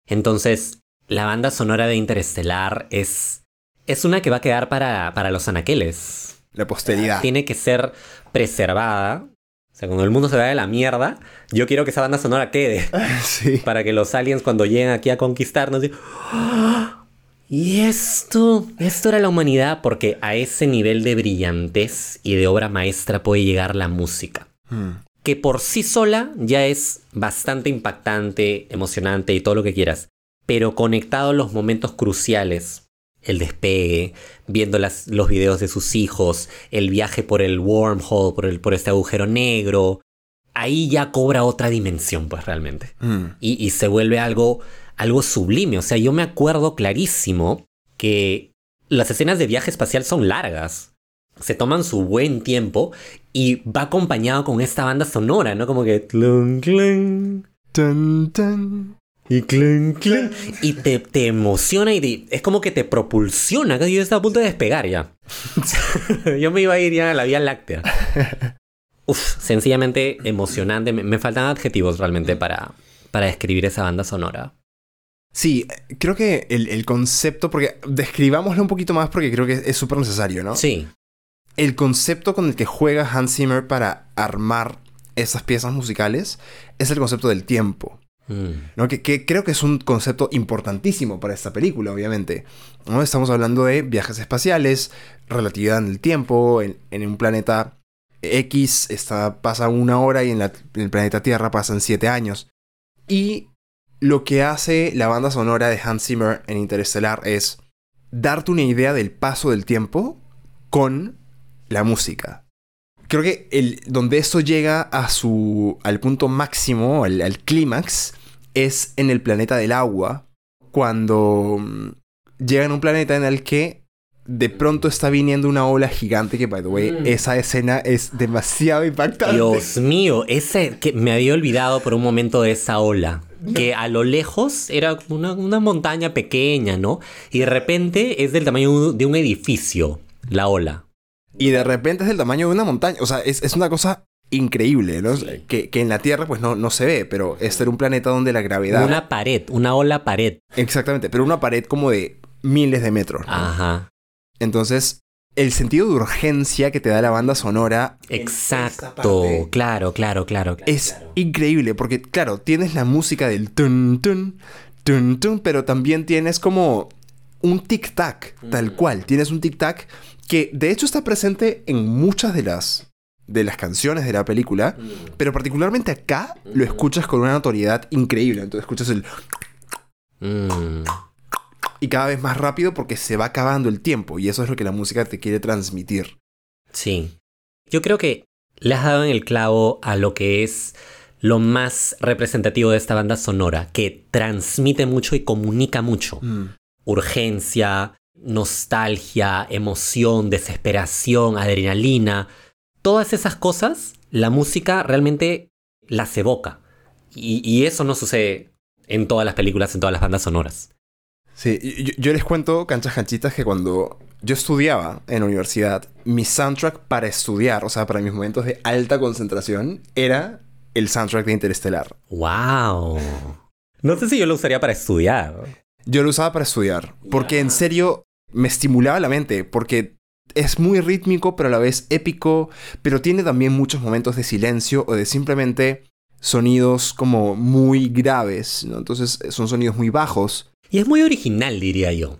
Entonces, la banda sonora de Interestelar es, es una que va a quedar para, para los anaqueles. La posteridad. Tiene que ser preservada. O sea, cuando el mundo se vaya a la mierda, yo quiero que esa banda sonora quede. [LAUGHS] Sí. Para que los aliens cuando lleguen aquí a conquistarnos digan, "¡Ah! Y esto, esto era la humanidad, porque a ese nivel de brillantez y de obra maestra puede llegar la música Hmm. que por sí sola ya es bastante impactante, emocionante y todo lo que quieras, pero conectado a los momentos cruciales, el despegue, viendo las- los videos de sus hijos, el viaje por el wormhole, por, el, por este agujero negro, ahí ya cobra otra dimensión, pues realmente. Hmm. Y, y se vuelve algo, algo sublime. O sea, yo me acuerdo clarísimo que las escenas de viaje espacial son largas. Se toman su buen tiempo y va acompañado con esta banda sonora, ¿no? Como que... tlun, tlun, Tun, tun. Y clon. Y te, te emociona y te- es como que te propulsiona. Yo estaba a punto de despegar ya. [LAUGHS] Yo me iba a ir ya a la Vía Láctea. Uf, sencillamente emocionante. Me, me faltan adjetivos realmente para, para describir esa banda sonora. Sí, creo que el, el concepto, porque describámoslo un poquito más porque creo que es súper necesario, ¿no? Sí. El concepto con el que juega Hans Zimmer para armar esas piezas musicales es el concepto del tiempo. ¿No? Que, creo que es un concepto importantísimo para esta película, obviamente. Estamos hablando de viajes espaciales, relatividad en el tiempo, en, un planeta X está, pasa una hora y en, en el planeta Tierra pasan siete años. Y lo que hace la banda sonora de Hans Zimmer en Interestelar es darte una idea del paso del tiempo con la música. Creo que el, donde esto llega a su, al punto máximo, al, al clímax, es en el planeta del agua, cuando mm, llegan a un planeta en el que de pronto está viniendo una ola gigante que, by the way, Mm. esa escena es demasiado impactante. Dios mío, ese que me había olvidado por un momento de esa ola. Que a lo lejos era una, una montaña pequeña, ¿no? Y de repente es del tamaño de un edificio, la ola. Y de repente es del tamaño de una montaña. O sea, es, es una cosa increíble, ¿no? Sí. Que, que en la Tierra pues no, no se ve, pero este era un planeta donde la gravedad... Una pared, una ola pared. Exactamente, pero una pared como de miles de metros. ¿no? Ajá. Entonces, el sentido de urgencia que te da la banda sonora Exacto. parte- Claro, claro, claro. es increíble, porque claro, tienes la música del tun tun, tun tun, pero también tienes como un tic-tac, tal cual. Tienes un tic-tac que de hecho está presente en muchas de las, de las canciones de la película, pero particularmente acá lo escuchas con una notoriedad increíble. Entonces escuchas el... Mm, Y cada vez más rápido porque se va acabando el tiempo y eso es lo que la música te quiere transmitir. sí. Yo creo que le has dado en el clavo a lo que es lo más representativo de esta banda sonora, que transmite mucho y comunica mucho. urgencia, nostalgia, emoción, desesperación, adrenalina, todas esas cosas, la música realmente las evoca. Y, y eso no sucede en todas las películas, en todas las bandas sonoras. Sí, yo, yo les cuento, canchas canchitas, que cuando yo estudiaba en la universidad, mi soundtrack para estudiar, o sea, para mis momentos de alta concentración, era el soundtrack de Interestelar. ¡Wow! No sé si yo lo usaría para estudiar. Yo lo usaba para estudiar, porque en serio me estimulaba la mente, porque es muy rítmico, pero a la vez épico, pero tiene también muchos momentos de silencio o de simplemente sonidos como muy graves, ¿no? Entonces son sonidos muy bajos. Y es muy original, diría yo.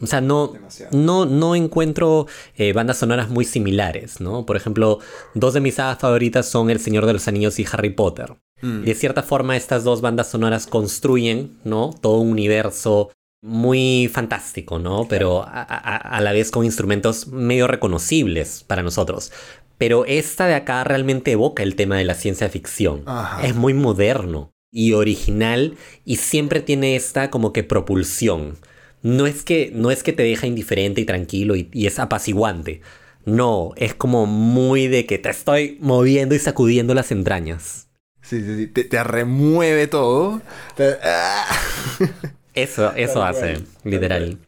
O sea, no, no, no encuentro eh, bandas sonoras muy similares, ¿no? Por ejemplo, dos de mis sagas favoritas son El Señor de los Anillos y Harry Potter. Mm. Y de cierta forma estas dos bandas sonoras construyen, ¿no? Todo un universo muy fantástico, ¿no? Pero a, a- a la vez con instrumentos medio reconocibles para nosotros. Pero esta de acá realmente evoca el tema de la ciencia ficción. Ajá. Es muy moderno y original y siempre tiene esta como que propulsión. No es que, no es que te deja indiferente y tranquilo y, y es apaciguante. No, es como muy de que te estoy moviendo y sacudiendo las entrañas. Sí, sí, sí. Te, te remueve todo. Te- ¡Ah! [LAUGHS] [LAUGHS] Eso, eso Tal hace, cual, literal.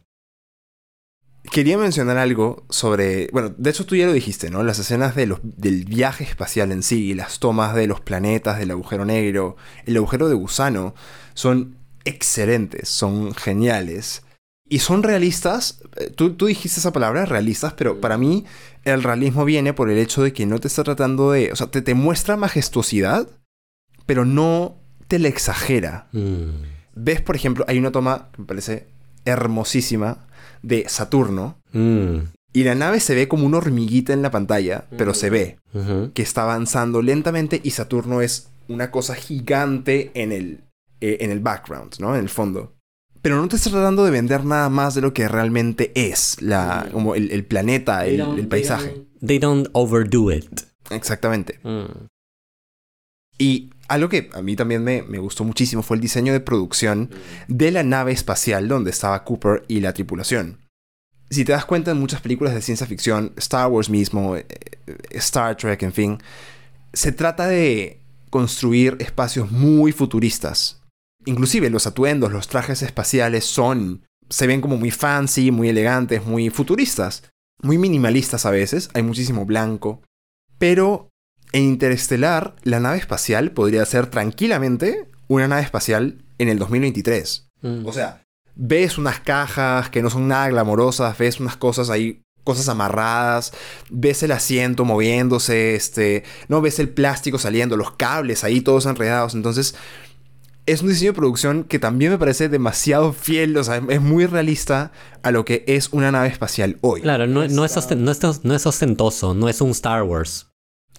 Quería mencionar algo sobre. Bueno, de hecho tú ya lo dijiste, ¿no? Las escenas de los, del viaje espacial en sí, las tomas de los planetas, del agujero negro, el agujero de gusano, son excelentes, son geniales. Y son realistas. eh, Tú, tú dijiste esa palabra, realistas, pero para mí el realismo viene por el hecho de que no te está tratando de. O sea, te, te muestra majestuosidad, pero no te la exagera. Mm, Ves, por ejemplo, hay una toma que me parece hermosísima de Saturno. mm, Y la nave se ve como una hormiguita en la pantalla, pero se ve que está avanzando lentamente y Saturno es una cosa gigante en el, eh, en el background, ¿no? En el fondo. Pero no te está tratando de vender nada más de lo que realmente es la, como el, el planeta, el, el paisaje. They don't overdo it. Exactamente. Mm, Y algo que a mí también me, me gustó muchísimo fue el diseño de producción de la nave espacial donde estaba Cooper y la tripulación. Si te das cuenta en muchas películas de ciencia ficción, Star Wars mismo, eh, eh, Star Trek, en fin, se trata de construir espacios muy futuristas. Inclusive los atuendos, los trajes espaciales son, se ven como muy fancy, muy elegantes, muy futuristas, muy minimalistas a veces, hay muchísimo blanco, pero en Interestelar, la nave espacial podría ser tranquilamente una nave espacial en el 2023. mm. O sea, ves unas cajas que no son nada glamorosas, ves unas cosas ahí, cosas amarradas, ves el asiento moviéndose, este, no ves el plástico saliendo, los cables ahí todos enredados. Entonces, es un diseño de producción que también me parece demasiado fiel, o sea, es muy realista a lo que es una nave espacial hoy. Claro, no, no es no es- no es ostentoso, no es un Star Wars.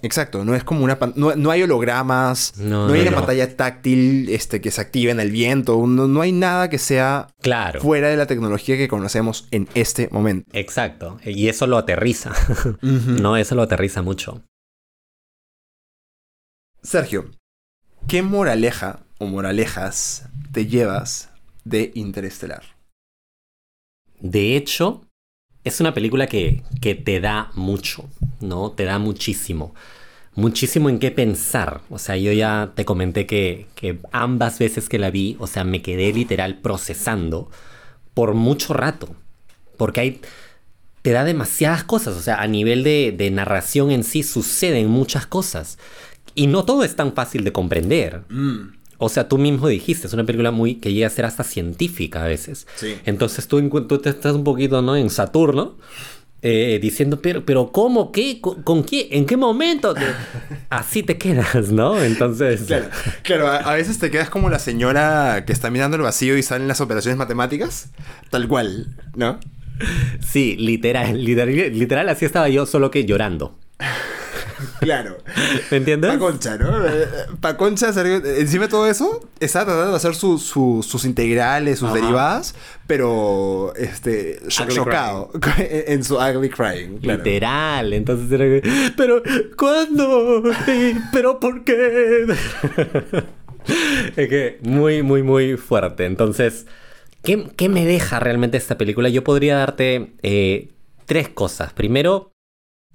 Exacto, no es como una pan- no, no hay hologramas, No, no, hay no, una pantalla táctil este, que se active en el viento, no, no hay nada que sea Claro. fuera de la tecnología que conocemos en este momento. Exacto. Y eso lo aterriza. no, eso lo aterriza mucho. Sergio, ¿qué moraleja o moralejas te llevas de Interestelar? De hecho, es una película que, que te da mucho, ¿no? Te da muchísimo. Muchísimo en qué pensar. O sea, yo ya te comenté que, que ambas veces que la vi, o sea, me quedé literal procesando por mucho rato. Porque hay. Te da demasiadas cosas. O sea, a nivel de, de narración en sí suceden muchas cosas. Y no todo es tan fácil de comprender. O sea, tú mismo dijiste, es una película muy que llega a ser hasta científica a veces. Sí. Entonces tú, tú te estás un poquito, ¿no? En Saturno, eh, diciendo, pero, pero ¿cómo? ¿Qué? ¿Con, con qué? ¿En qué momento? Te- [LAUGHS] Así te quedas, ¿no? Entonces, Claro, claro a, a veces te quedas como la señora que está mirando el vacío y salen las operaciones matemáticas. Tal cual, ¿no? sí, literal, literal, literal, así estaba yo, solo que llorando. [LAUGHS] Claro. ¿Me entiendes? Pa' concha, ¿no? Eh, Pa' concha, Sergio, encima de todo eso, está tratando de hacer su- su- sus integrales, sus Ajá. derivadas, pero este, chocado [LAUGHS] en su ugly crying. Claro. Literal, entonces era que, pero ¿cuándo? ¿Pero por qué? [LAUGHS] es que muy, muy, muy fuerte. Entonces, ¿qué, qué me deja realmente esta película? Yo podría darte eh, tres cosas. Primero,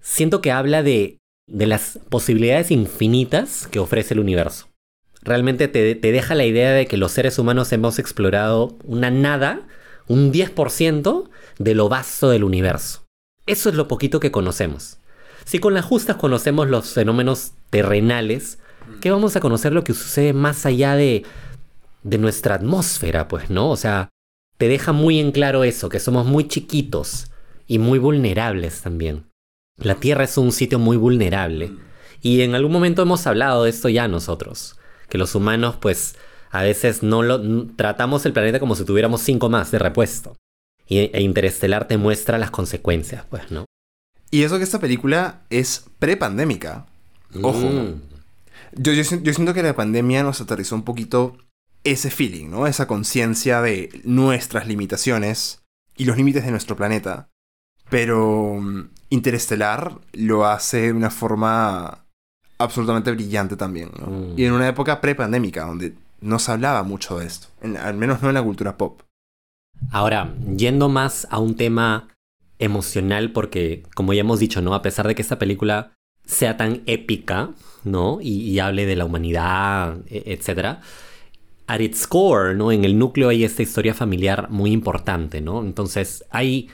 siento que habla de, de las posibilidades infinitas que ofrece el universo. Realmente te, te deja la idea de que los seres humanos hemos explorado una nada, un 10% de lo vasto del universo. Eso es lo poquito que conocemos. Si con las justas conocemos los fenómenos terrenales, ¿qué vamos a conocer lo que sucede más allá de, de nuestra atmósfera? Pues, ¿no? O sea, te deja muy en claro eso, que somos muy chiquitos y muy vulnerables también. La Tierra es un sitio muy vulnerable. Y en algún momento hemos hablado de esto ya nosotros. Que los humanos, pues, a veces no lo tratamos el planeta como si tuviéramos cinco más de repuesto. Y, e Interestelar te muestra las consecuencias, pues, ¿no? Y eso que esta película es prepandémica. Ojo. Mm. Yo, yo, yo siento que la pandemia nos aterrizó un poquito ese feeling, ¿no? Esa conciencia de nuestras limitaciones y los límites de nuestro planeta. Pero mm, Interestelar lo hace de una forma absolutamente brillante también, ¿no? Mm. Y en una época prepandémica, donde no se hablaba mucho de esto, en- al menos no en la cultura pop. Ahora, yendo más a un tema emocional, porque como ya hemos dicho, ¿no? A pesar de que esta película sea tan épica, ¿no? Y, y hable de la humanidad, e- etc. At its core, ¿no? En el núcleo hay esta historia familiar muy importante, ¿no? Entonces hay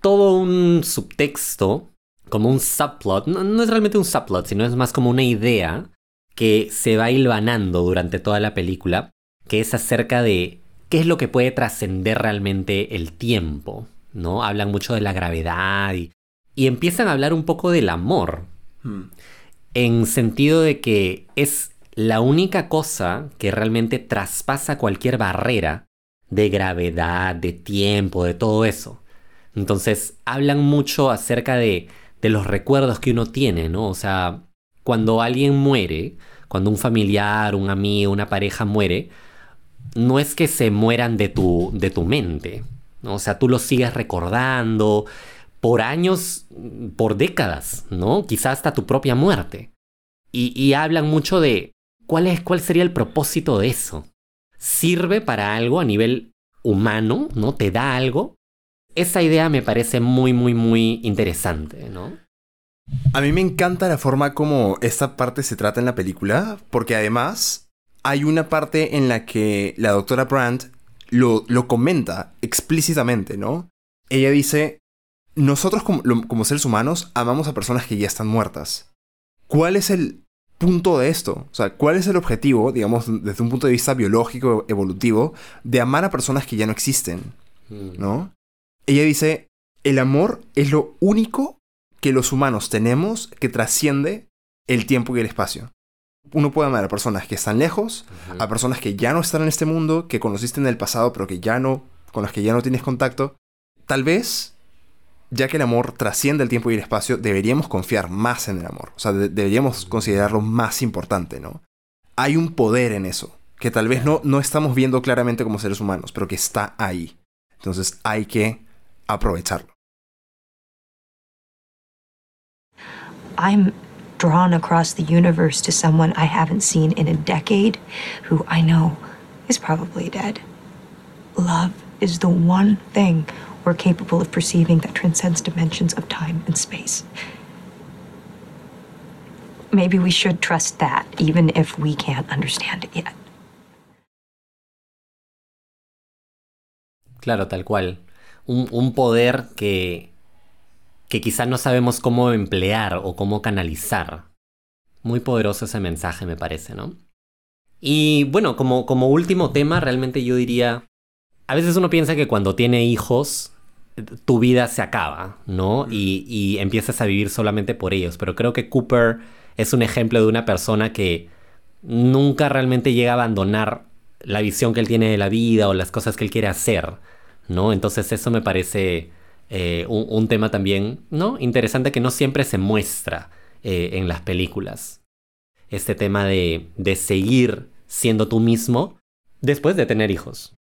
todo un subtexto, como un subplot. No, no es realmente un subplot, sino es más como una idea que se va hilvanando durante toda la película, que es acerca de qué es lo que puede trascender realmente el tiempo, ¿no? Hablan mucho de la gravedad y, y empiezan a hablar un poco del amor, Hmm. en sentido de que es la única cosa que realmente traspasa cualquier barrera de gravedad, de tiempo, de todo eso. Entonces hablan mucho acerca de, de los recuerdos que uno tiene, ¿no? O sea, cuando alguien muere, cuando un familiar, un amigo, una pareja muere, no es que se mueran de tu, de tu mente. ¿no? O sea, tú los sigues recordando por años, por décadas, ¿no? Quizá hasta tu propia muerte. Y, y hablan mucho de cuál, es, cuál sería el propósito de eso. ¿Sirve para algo a nivel humano? ¿No? ¿Te da algo? Esa idea me parece muy, muy, muy interesante, ¿no? A mí me encanta la forma como esta parte se trata en la película, porque además hay una parte en la que la doctora Brandt lo, lo comenta explícitamente, ¿no? Ella dice, nosotros como, lo- como seres humanos amamos a personas que ya están muertas. ¿Cuál es el punto de esto? O sea, ¿cuál es el objetivo, digamos, desde un punto de vista biológico, evolutivo, de amar a personas que ya no existen? ¿no? Ella dice, el amor es lo único que los humanos tenemos que trasciende el tiempo y el espacio. Uno puede amar a personas que están lejos, a personas que ya no están en este mundo, que conociste en el pasado, pero que ya no, con las que ya no tienes contacto. Tal vez, ya que el amor trasciende el tiempo y el espacio, deberíamos confiar más en el amor. O sea, de- deberíamos considerarlo más importante, ¿no? Hay un poder en eso, que tal vez no, no estamos viendo claramente como seres humanos, pero que está ahí. Entonces hay que aprovecharlo. I'm drawn across the universe to someone I haven't seen in a decade who I know is probably dead. Love is the one thing we're capable of perceiving that transcends dimensions of time and space. Maybe we should trust that, even if we can't understand it yet. Claro, tal cual. Un, un poder que, que quizá no sabemos cómo emplear o cómo canalizar. Muy poderoso ese mensaje, me parece, ¿no? Y bueno, como, como último tema, realmente yo diría, a veces uno piensa que cuando tiene hijos, tu vida se acaba, ¿no? Y, y empiezas a vivir solamente por ellos. Pero creo que Cooper es un ejemplo de una persona que nunca realmente llega a abandonar la visión que él tiene de la vida o las cosas que él quiere hacer, ¿no? Entonces eso me parece eh, un, un tema también, ¿no? Interesante que no siempre se muestra eh, en las películas. Este tema de, de seguir siendo tú mismo después de tener hijos,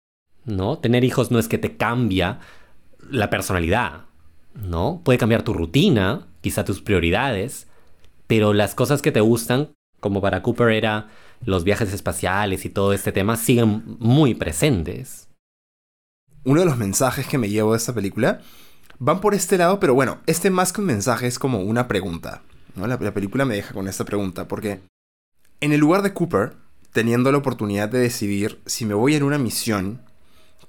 ¿no? Tener hijos no es que te cambia la personalidad, ¿no? Puede cambiar tu rutina, quizá tus prioridades, pero las cosas que te gustan, como para Cooper era los viajes espaciales y todo este tema, siguen muy presentes. Uno de los mensajes que me llevo de esta película van por este lado, pero bueno, este más que un mensaje es como una pregunta. ¿no? La, la película me deja con esta pregunta, porque en el lugar de Cooper, teniendo la oportunidad de decidir si me voy en una misión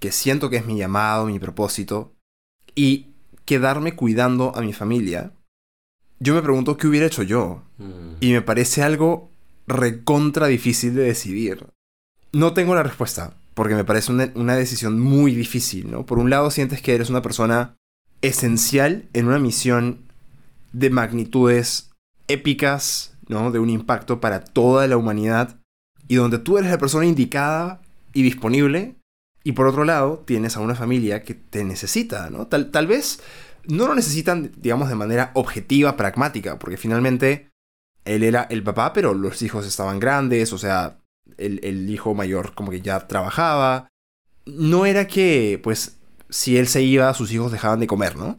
que siento que es mi llamado, mi propósito, y quedarme cuidando a mi familia, yo me pregunto qué hubiera hecho yo. Y me parece algo recontra difícil de decidir. No tengo la respuesta, porque me parece una, una decisión muy difícil, ¿no? Por un lado sientes que eres una persona esencial en una misión de magnitudes épicas, ¿no? De un impacto para toda la humanidad, y donde tú eres la persona indicada y disponible, y por otro lado tienes a una familia que te necesita, ¿no? Tal, tal vez no lo necesitan, digamos, de manera objetiva, pragmática, porque finalmente Él era el papá, pero los hijos estaban grandes, o sea, el, el hijo mayor como que ya trabajaba. No era que, pues, si él se iba, sus hijos dejaban de comer, ¿no?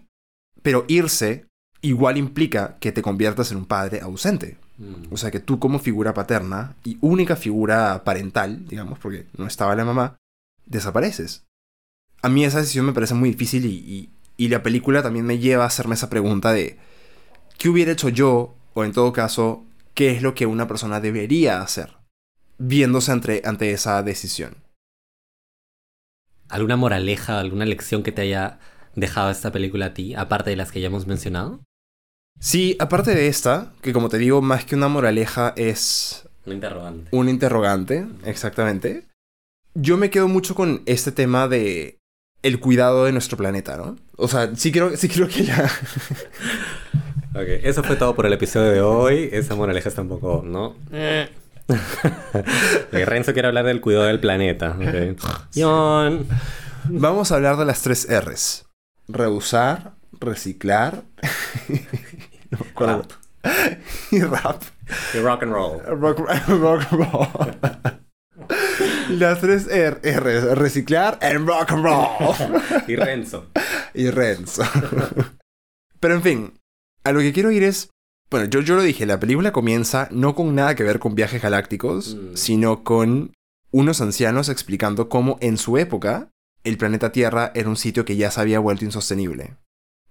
Pero irse igual implica que te conviertas en un padre ausente. Mm. O sea que tú como figura paterna y única figura parental, digamos, porque no estaba la mamá, desapareces. A mí esa decisión me parece muy difícil y, y- y la película también me lleva a hacerme esa pregunta de ¿qué hubiera hecho yo? O en todo caso, ¿qué es lo que una persona debería hacer? Viéndose ante, ante esa decisión. ¿Alguna moraleja, alguna lección que te haya dejado esta película a ti, aparte de las que ya hemos mencionado? Sí, aparte de esta, que como te digo, más que una moraleja es Un interrogante. un interrogante, exactamente. Yo me quedo mucho con este tema de el cuidado de nuestro planeta, ¿no? O sea, sí creo, sí creo que ya... [LAUGHS] Ok, eso fue todo por el episodio de hoy. Esa moraleja está un poco, ¿no? [LAUGHS] Eh. Renzo quiere hablar del cuidado del planeta. John. Vamos a hablar de las tres R's. Reusar, reciclar [LAUGHS] No acuerdo. [LAUGHS] y rap. Y rock and roll. Rock, rock and roll. Las tres R, R's. Reciclar and rock and roll. Y Renzo. y Renzo. Pero en fin, a lo que quiero ir es. Bueno, yo, yo lo dije, la película comienza no con nada que ver con viajes galácticos, Mm. sino con unos ancianos explicando cómo en su época el planeta Tierra era un sitio que ya se había vuelto insostenible.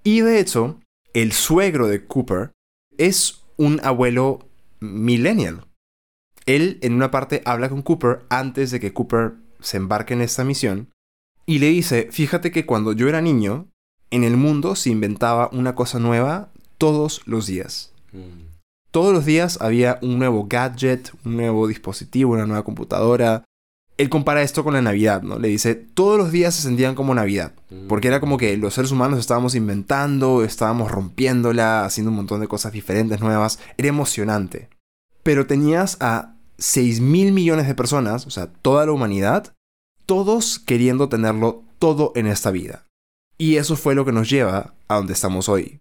Y de hecho, el suegro de Cooper es un abuelo millennial. Él en una parte habla con Cooper antes de que Cooper se embarque en esta misión y le dice, fíjate que cuando yo era niño, en el mundo se inventaba una cosa nueva todos los días. Mm. Todos los días había un nuevo gadget, un nuevo dispositivo, una nueva computadora. Él compara esto con la Navidad, ¿no? Le dice, todos los días se sentían como Navidad. Porque era como que los seres humanos estábamos inventando, estábamos rompiéndola, haciendo un montón de cosas diferentes, nuevas. Era emocionante. Pero tenías a 6 mil millones de personas, o sea, toda la humanidad, todos queriendo tenerlo todo en esta vida. Y eso fue lo que nos lleva a donde estamos hoy.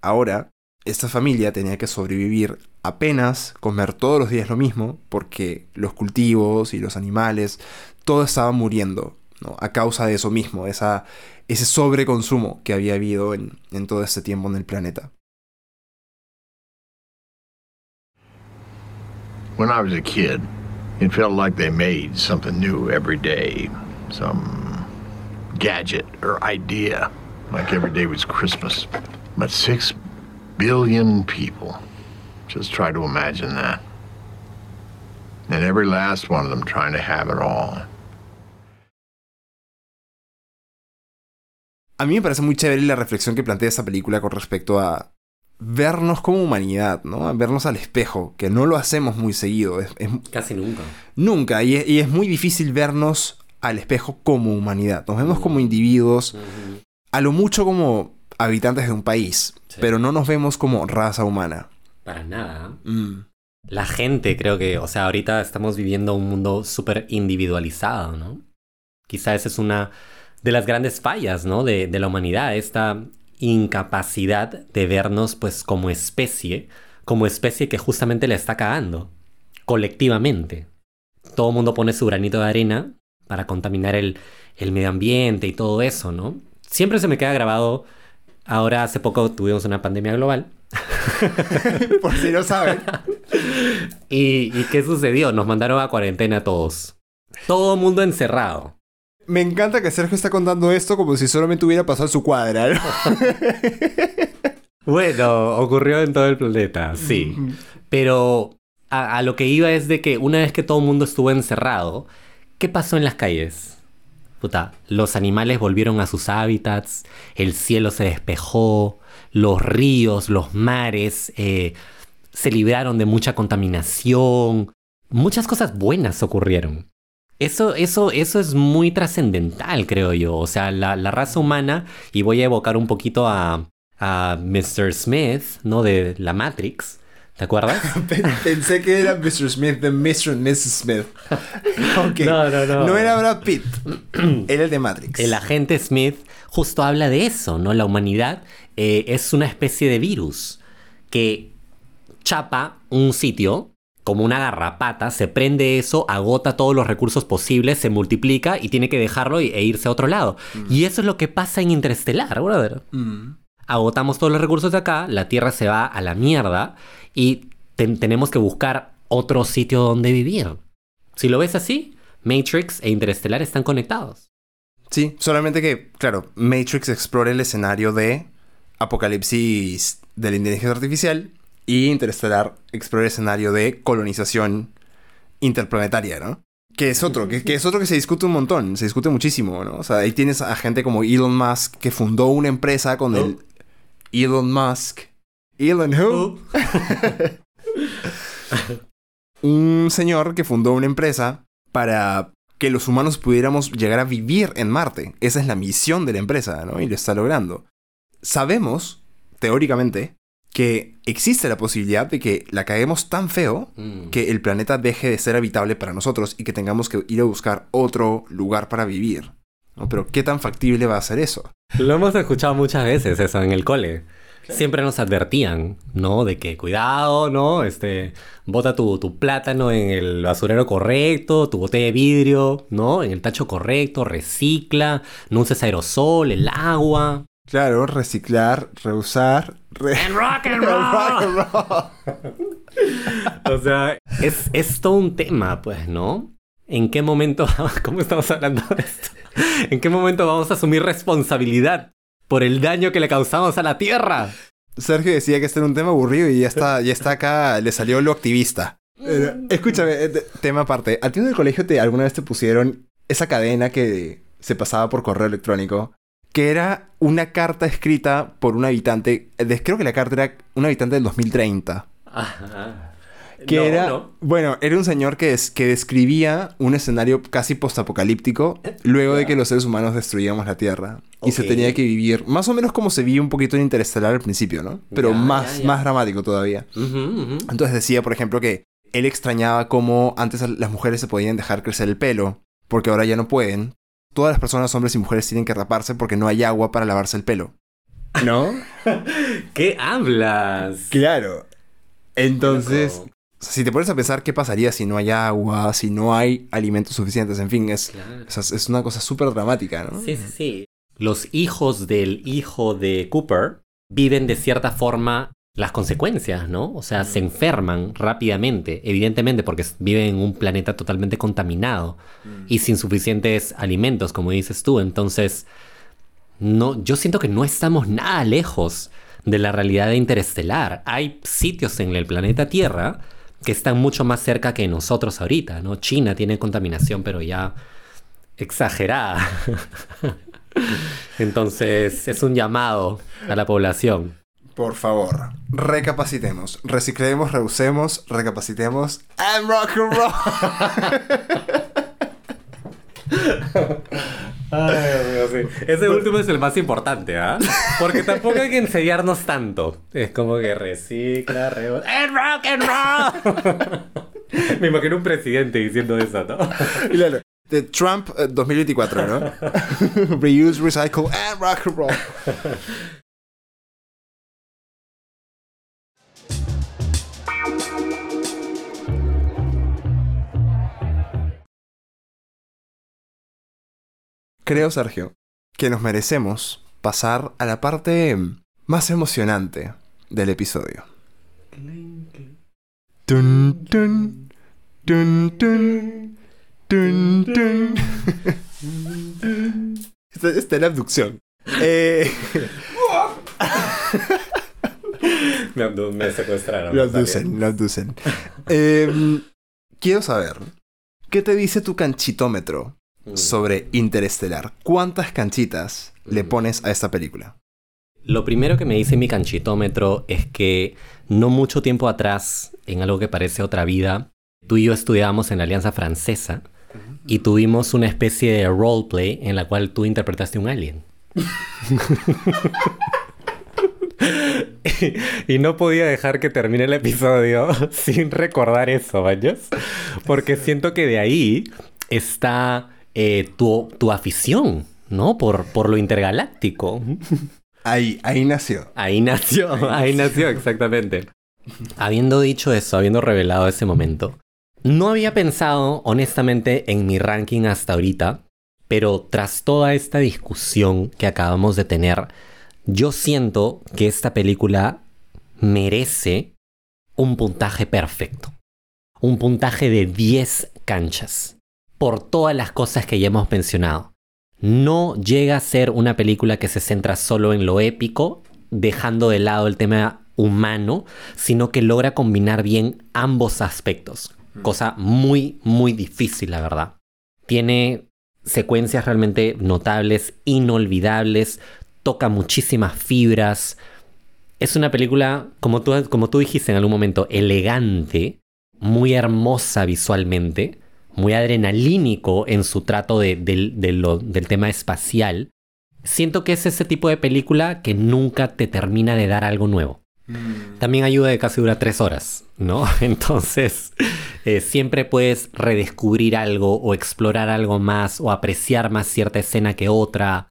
Ahora, esta familia tenía que sobrevivir apenas, comer todos los días lo mismo, porque los cultivos y los animales, todo estaba muriendo. A causa de eso mismo, esa, ese sobreconsumo que había habido en, en todo este tiempo en el planeta. When I was a kid, it felt like they made something new every day. Some gadget or idea. Like every day was Christmas. But six billion people. Just try to imagine that. And every last one of them trying to have it all. A mí me parece muy chévere la reflexión que plantea esta película con respecto a vernos como humanidad, ¿no? A vernos al espejo, que no lo hacemos muy seguido. Es, es- Casi nunca. nunca. Y es, y es muy difícil vernos al espejo como humanidad. Nos vemos como individuos, a lo mucho como habitantes de un país, Sí. pero no nos vemos como raza humana. Para nada. Mm. La gente creo que, o sea, ahorita estamos viviendo un mundo súper individualizado, ¿no? Quizá esa es una de las grandes fallas, ¿no? De, de la humanidad, esta incapacidad de vernos pues como especie, como especie que justamente la está cagando, colectivamente. Todo el mundo pone su granito de arena para contaminar el, el medio ambiente y todo eso, ¿no? Siempre se me queda grabado, ahora hace poco tuvimos una pandemia global, [LAUGHS] Por si no saben. [LAUGHS] ¿Y, ¿Y qué sucedió? Nos mandaron a cuarentena todos. Todo mundo encerrado. Me encanta que Sergio está contando esto como si solamente hubiera pasado en su cuadra. ¿no? [LAUGHS] Bueno, ocurrió en todo el planeta, sí. Pero a, a lo que iba es de que una vez que todo el mundo estuvo encerrado, ¿qué pasó en las calles? Puta, los animales volvieron a sus hábitats, el cielo se despejó, los ríos, los mares eh, se libraron de mucha contaminación, muchas cosas buenas ocurrieron. Eso, eso, eso es muy trascendental, creo yo. O sea, la, la raza humana, y voy a evocar un poquito a, a Mr. Smith, ¿no? De la Matrix. ¿Te acuerdas? [LAUGHS] Pensé que era Mr. Smith de Mr. and Mrs. Smith. [LAUGHS] No, no, no. No era Brad Pitt. [CLEARS THROAT] Era el de Matrix. El agente Smith justo habla de eso, ¿no? La humanidad eh, es una especie de virus que chapa un sitio como una garrapata, se prende eso, agota todos los recursos posibles, se multiplica y tiene que dejarlo e irse a otro lado. Y eso es lo que pasa en Interestelar, brother. Agotamos todos los recursos de acá, la Tierra se va a la mierda y ten- tenemos que buscar otro sitio donde vivir. Si lo ves así, Matrix e Interestelar están conectados. Sí, solamente que, claro, Matrix explora el escenario de apocalipsis de la inteligencia artificial y Interestelar explora el escenario de colonización interplanetaria, ¿no? Que es otro, que, que es otro que se discute un montón, se discute muchísimo, ¿no? O sea, ahí tienes a gente como Elon Musk que fundó una empresa con el Elon Musk. Elon who? [LAUGHS] un señor que fundó una empresa para que los humanos pudiéramos llegar a vivir en Marte. Esa es la misión de la empresa, ¿no? Y lo está logrando. Sabemos, teóricamente, que existe la posibilidad de que la caguemos tan feo que el planeta deje de ser habitable para nosotros y que tengamos que ir a buscar otro lugar para vivir. ¿no? Pero ¿qué tan factible va a ser eso? Lo hemos escuchado muchas veces eso en el cole. Siempre nos advertían, ¿no? De que cuidado, ¿no? Este, bota tu, tu plátano en el basurero correcto, tu botella de vidrio, ¿no? En el tacho correcto, recicla, no uses aerosol, el agua. Claro, reciclar, reusar. re- rock and Rock and [LAUGHS] roll. [LAUGHS] O sea, es, es todo un tema, pues, ¿no? ¿En qué momento, [LAUGHS] cómo estamos hablando de esto? ¿En qué momento vamos a asumir responsabilidad por el daño que le causamos a la Tierra? Sergio decía que este era un tema aburrido y ya está, ya está acá, le salió lo activista. Eh, escúchame, eh, te- tema aparte. ¿A ti en el colegio te, alguna vez te pusieron esa cadena que se pasaba por correo electrónico? Que era una carta escrita por un habitante, eh, de- creo que la carta era un habitante del 2030. Ajá. Que No, era, no. bueno, era un señor que, es, que describía un escenario casi postapocalíptico luego de que los seres humanos destruíamos la Tierra. Y se tenía que vivir más o menos como se vive un poquito en Interestelar al principio, ¿no? Pero más, más dramático todavía. Entonces decía, por ejemplo, que él extrañaba cómo antes las mujeres se podían dejar crecer el pelo, porque ahora ya no pueden. Todas las personas, hombres y mujeres, tienen que raparse porque no hay agua para lavarse el pelo. ¿No? [LAUGHS] ¿Qué hablas? claro. Entonces, Si te pones a pensar qué pasaría si no hay agua, si no hay alimentos suficientes, en fin, es, Claro. es, es una cosa súper dramática, ¿no? Sí, sí, sí. Los hijos del hijo de Cooper viven de cierta forma las consecuencias, ¿no? O sea, se enferman rápidamente, evidentemente, porque viven en un planeta totalmente contaminado y sin suficientes alimentos, como dices tú. Entonces, no, yo siento que no estamos nada lejos de la realidad de interestelar. Hay sitios en el planeta Tierra que están mucho más cerca que nosotros ahorita, ¿no? China tiene contaminación, pero ya exagerada. [LAUGHS] Entonces, es un llamado a la población. Por favor, recapacitemos, reciclemos, reusemos, recapacitemos, and rock and roll. [LAUGHS] Ese último es el más importante, ¿ah? Porque tampoco hay que ensediarnos tanto. Es como que recicla, rebo... ¡And rock and roll! [LAUGHS] Me imagino un presidente diciendo eso, ¿no? [LAUGHS] Claro. De Trump eh, 2024, ¿no? [LAUGHS] Reuse, recycle, and rock and roll. Creo, Sergio, que nos merecemos pasar a la parte más emocionante del episodio. Dun, dun, dun. Está, está en la abducción. Eh, [LAUGHS] Me, abdu- me secuestraron. lo abducen, lo abducen. Em, quiero saber, ¿qué te dice tu canchitómetro Mm. sobre Interestelar? ¿Cuántas canchitas le Mm. pones a esta película? Lo primero que me dice mi canchitómetro es que no mucho tiempo atrás, en algo que parece otra vida, tú y yo estudiábamos en la Alianza Francesa y tuvimos una especie de roleplay en la cual tú interpretaste un alien. [LAUGHS] y no podía dejar que termine el episodio [LAUGHS] sin recordar eso, ¿vayas? Porque siento que de ahí está eh, tu, tu afición, ¿no? Por, por lo intergaláctico. Ahí, ahí nació. Ahí nació, ahí [LAUGHS] nació, exactamente. habiendo dicho eso, habiendo revelado ese momento, no había pensado honestamente en mi ranking hasta ahorita, pero tras toda esta discusión que acabamos de tener, yo siento que esta película merece un puntaje perfecto. Un puntaje de 10 canchas. Por todas las cosas que ya hemos mencionado. No llega a ser una película que se centra solo en lo épico, dejando de lado el tema humano, sino que logra combinar bien ambos aspectos. Cosa muy, muy difícil, la verdad. Tiene secuencias realmente notables, inolvidables, toca muchísimas fibras. Es una película, como tú, como tú dijiste en algún momento, elegante, muy hermosa visualmente, muy adrenalínico en su trato de- del- de lo- del tema espacial. Siento que es ese tipo de película que nunca te termina de dar algo nuevo. También ayuda de casi dura tres horas, ¿no? [LAUGHS] Entonces, eh, siempre puedes redescubrir algo o explorar algo más o apreciar más cierta escena que otra.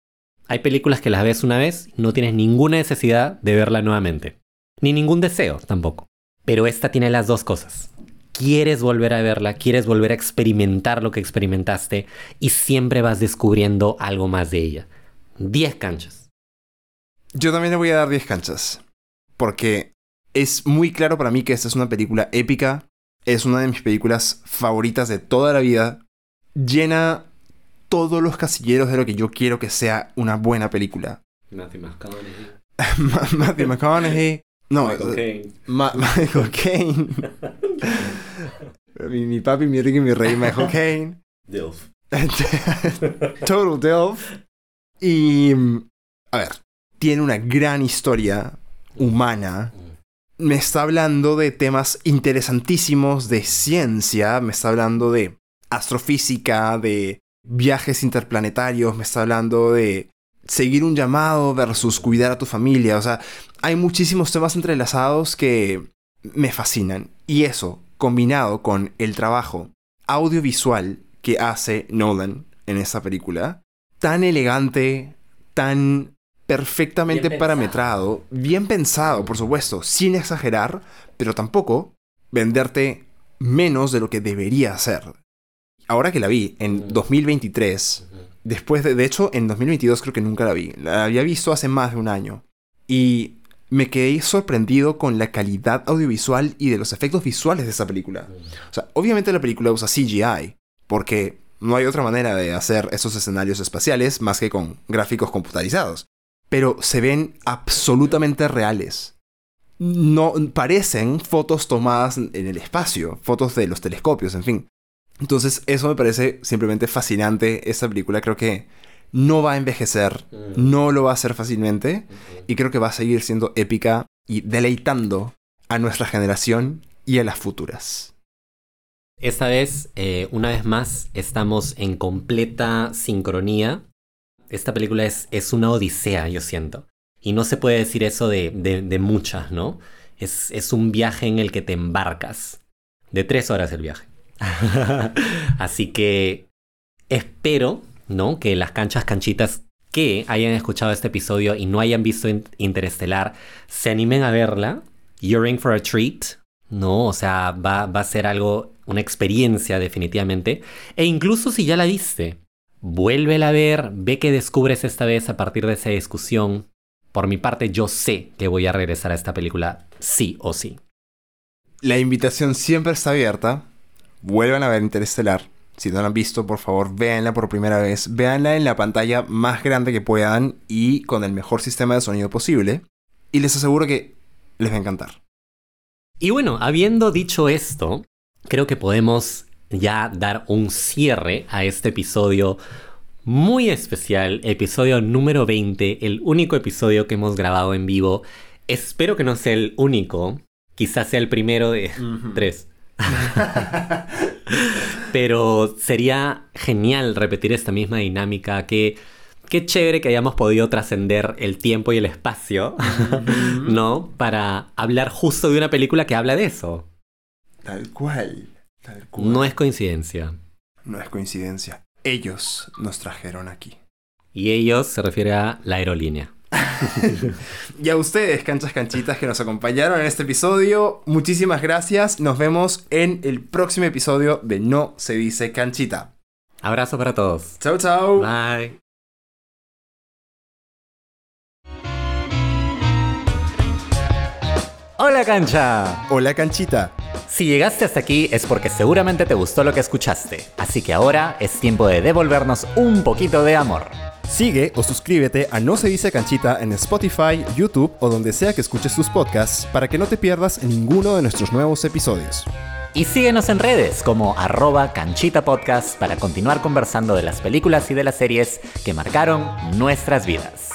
Hay películas que las ves una vez y no tienes ninguna necesidad de verla nuevamente. Ni ningún deseo tampoco. Pero esta tiene las dos cosas. Quieres volver a verla, quieres volver a experimentar lo que experimentaste y siempre vas descubriendo algo más de ella. 10 canchas. Yo también le voy a dar 10 canchas. Porque es muy claro para mí que esta es una película épica. Es una de mis películas favoritas de toda la vida. Llena todos los casilleros de lo que yo quiero que sea una buena película. Matthew McConaughey. Ma- [LAUGHS] Matthew McConaughey. No, Michael eh, Caine. Ma- [LAUGHS] Michael Caine. mi, mi papi, mi Ricky, mi rey, Michael Caine. Dilf. [LAUGHS] Total Delf. Y. mm, A ver, tiene una gran historia humana. Me está hablando de temas interesantísimos de ciencia. Me está hablando de astrofísica, de viajes interplanetarios. Me está hablando de seguir un llamado versus cuidar a tu familia. O sea, hay muchísimos temas entrelazados que me fascinan. Y eso, combinado con el trabajo audiovisual que hace Nolan en esta película, tan elegante, tan perfectamente Bien parametrado, bien pensado, por supuesto, sin exagerar, pero tampoco venderte menos de lo que debería ser. Ahora que la vi en 2023, después de, de hecho en 2022 creo que nunca la vi, la había visto hace más de un año y me quedé sorprendido con la calidad audiovisual y de los efectos visuales de esta película. O sea, obviamente la película usa CGI, porque no hay otra manera de hacer esos escenarios espaciales más que con gráficos computarizados. Pero se ven absolutamente reales. No parecen fotos tomadas en el espacio, fotos de los telescopios, en fin. Entonces, eso me parece simplemente fascinante. Esta película creo que no va a envejecer, no lo va a hacer fácilmente, y creo que va a seguir siendo épica y deleitando a nuestra generación y a las futuras. Esta vez, eh, una vez más, estamos en completa sincronía. Esta película es, es una odisea, yo siento. Y no se puede decir eso de, de- de muchas, ¿no? Es, es un viaje en el que te embarcas. De tres horas el viaje. [LAUGHS] Así que espero, ¿no? Que las canchas canchitas que hayan escuchado este episodio y no hayan visto In- Interestelar se animen a verla. You're in for a treat. No, o sea, va, va a ser algo, una experiencia definitivamente. E incluso si ya la viste, vuélvela a ver, ve que descubres esta vez a partir de esa discusión. Por mi parte, yo sé que voy a regresar a esta película sí o sí. La invitación siempre está abierta. Vuelvan a ver Interestelar. Si no la han visto, por favor, véanla por primera vez. Véanla en la pantalla más grande que puedan y con el mejor sistema de sonido posible. Y les aseguro que les va a encantar. Y bueno, habiendo dicho esto, creo que podemos ya dar un cierre a este episodio muy especial, episodio número 20, el único episodio que hemos grabado en vivo. Espero que no sea el único, quizás sea el primero de tres. [LAUGHS] Pero sería genial repetir esta misma dinámica que qué chévere que hayamos podido trascender el tiempo y el espacio, ¿no? Para hablar justo de una película que habla de eso. Tal cual. Tal cual. No es coincidencia. No es coincidencia. Ellos nos trajeron aquí. Y ellos se refiere a la aerolínea. [LAUGHS] y a ustedes, canchas canchitas, que nos acompañaron en este episodio, muchísimas gracias. Nos vemos en el próximo episodio de No se dice canchita. Abrazo para todos. Chao, chao. Bye. Hola cancha. Hola, canchita. Si llegaste hasta aquí es porque seguramente te gustó lo que escuchaste, así que ahora es tiempo de devolvernos un poquito de amor. Sigue o suscríbete a No se dice canchita en Spotify, YouTube o donde sea que escuches tus podcasts para que no te pierdas ninguno de nuestros nuevos episodios. Y síguenos en redes como arroba canchita para continuar conversando de las películas y de las series que marcaron nuestras vidas.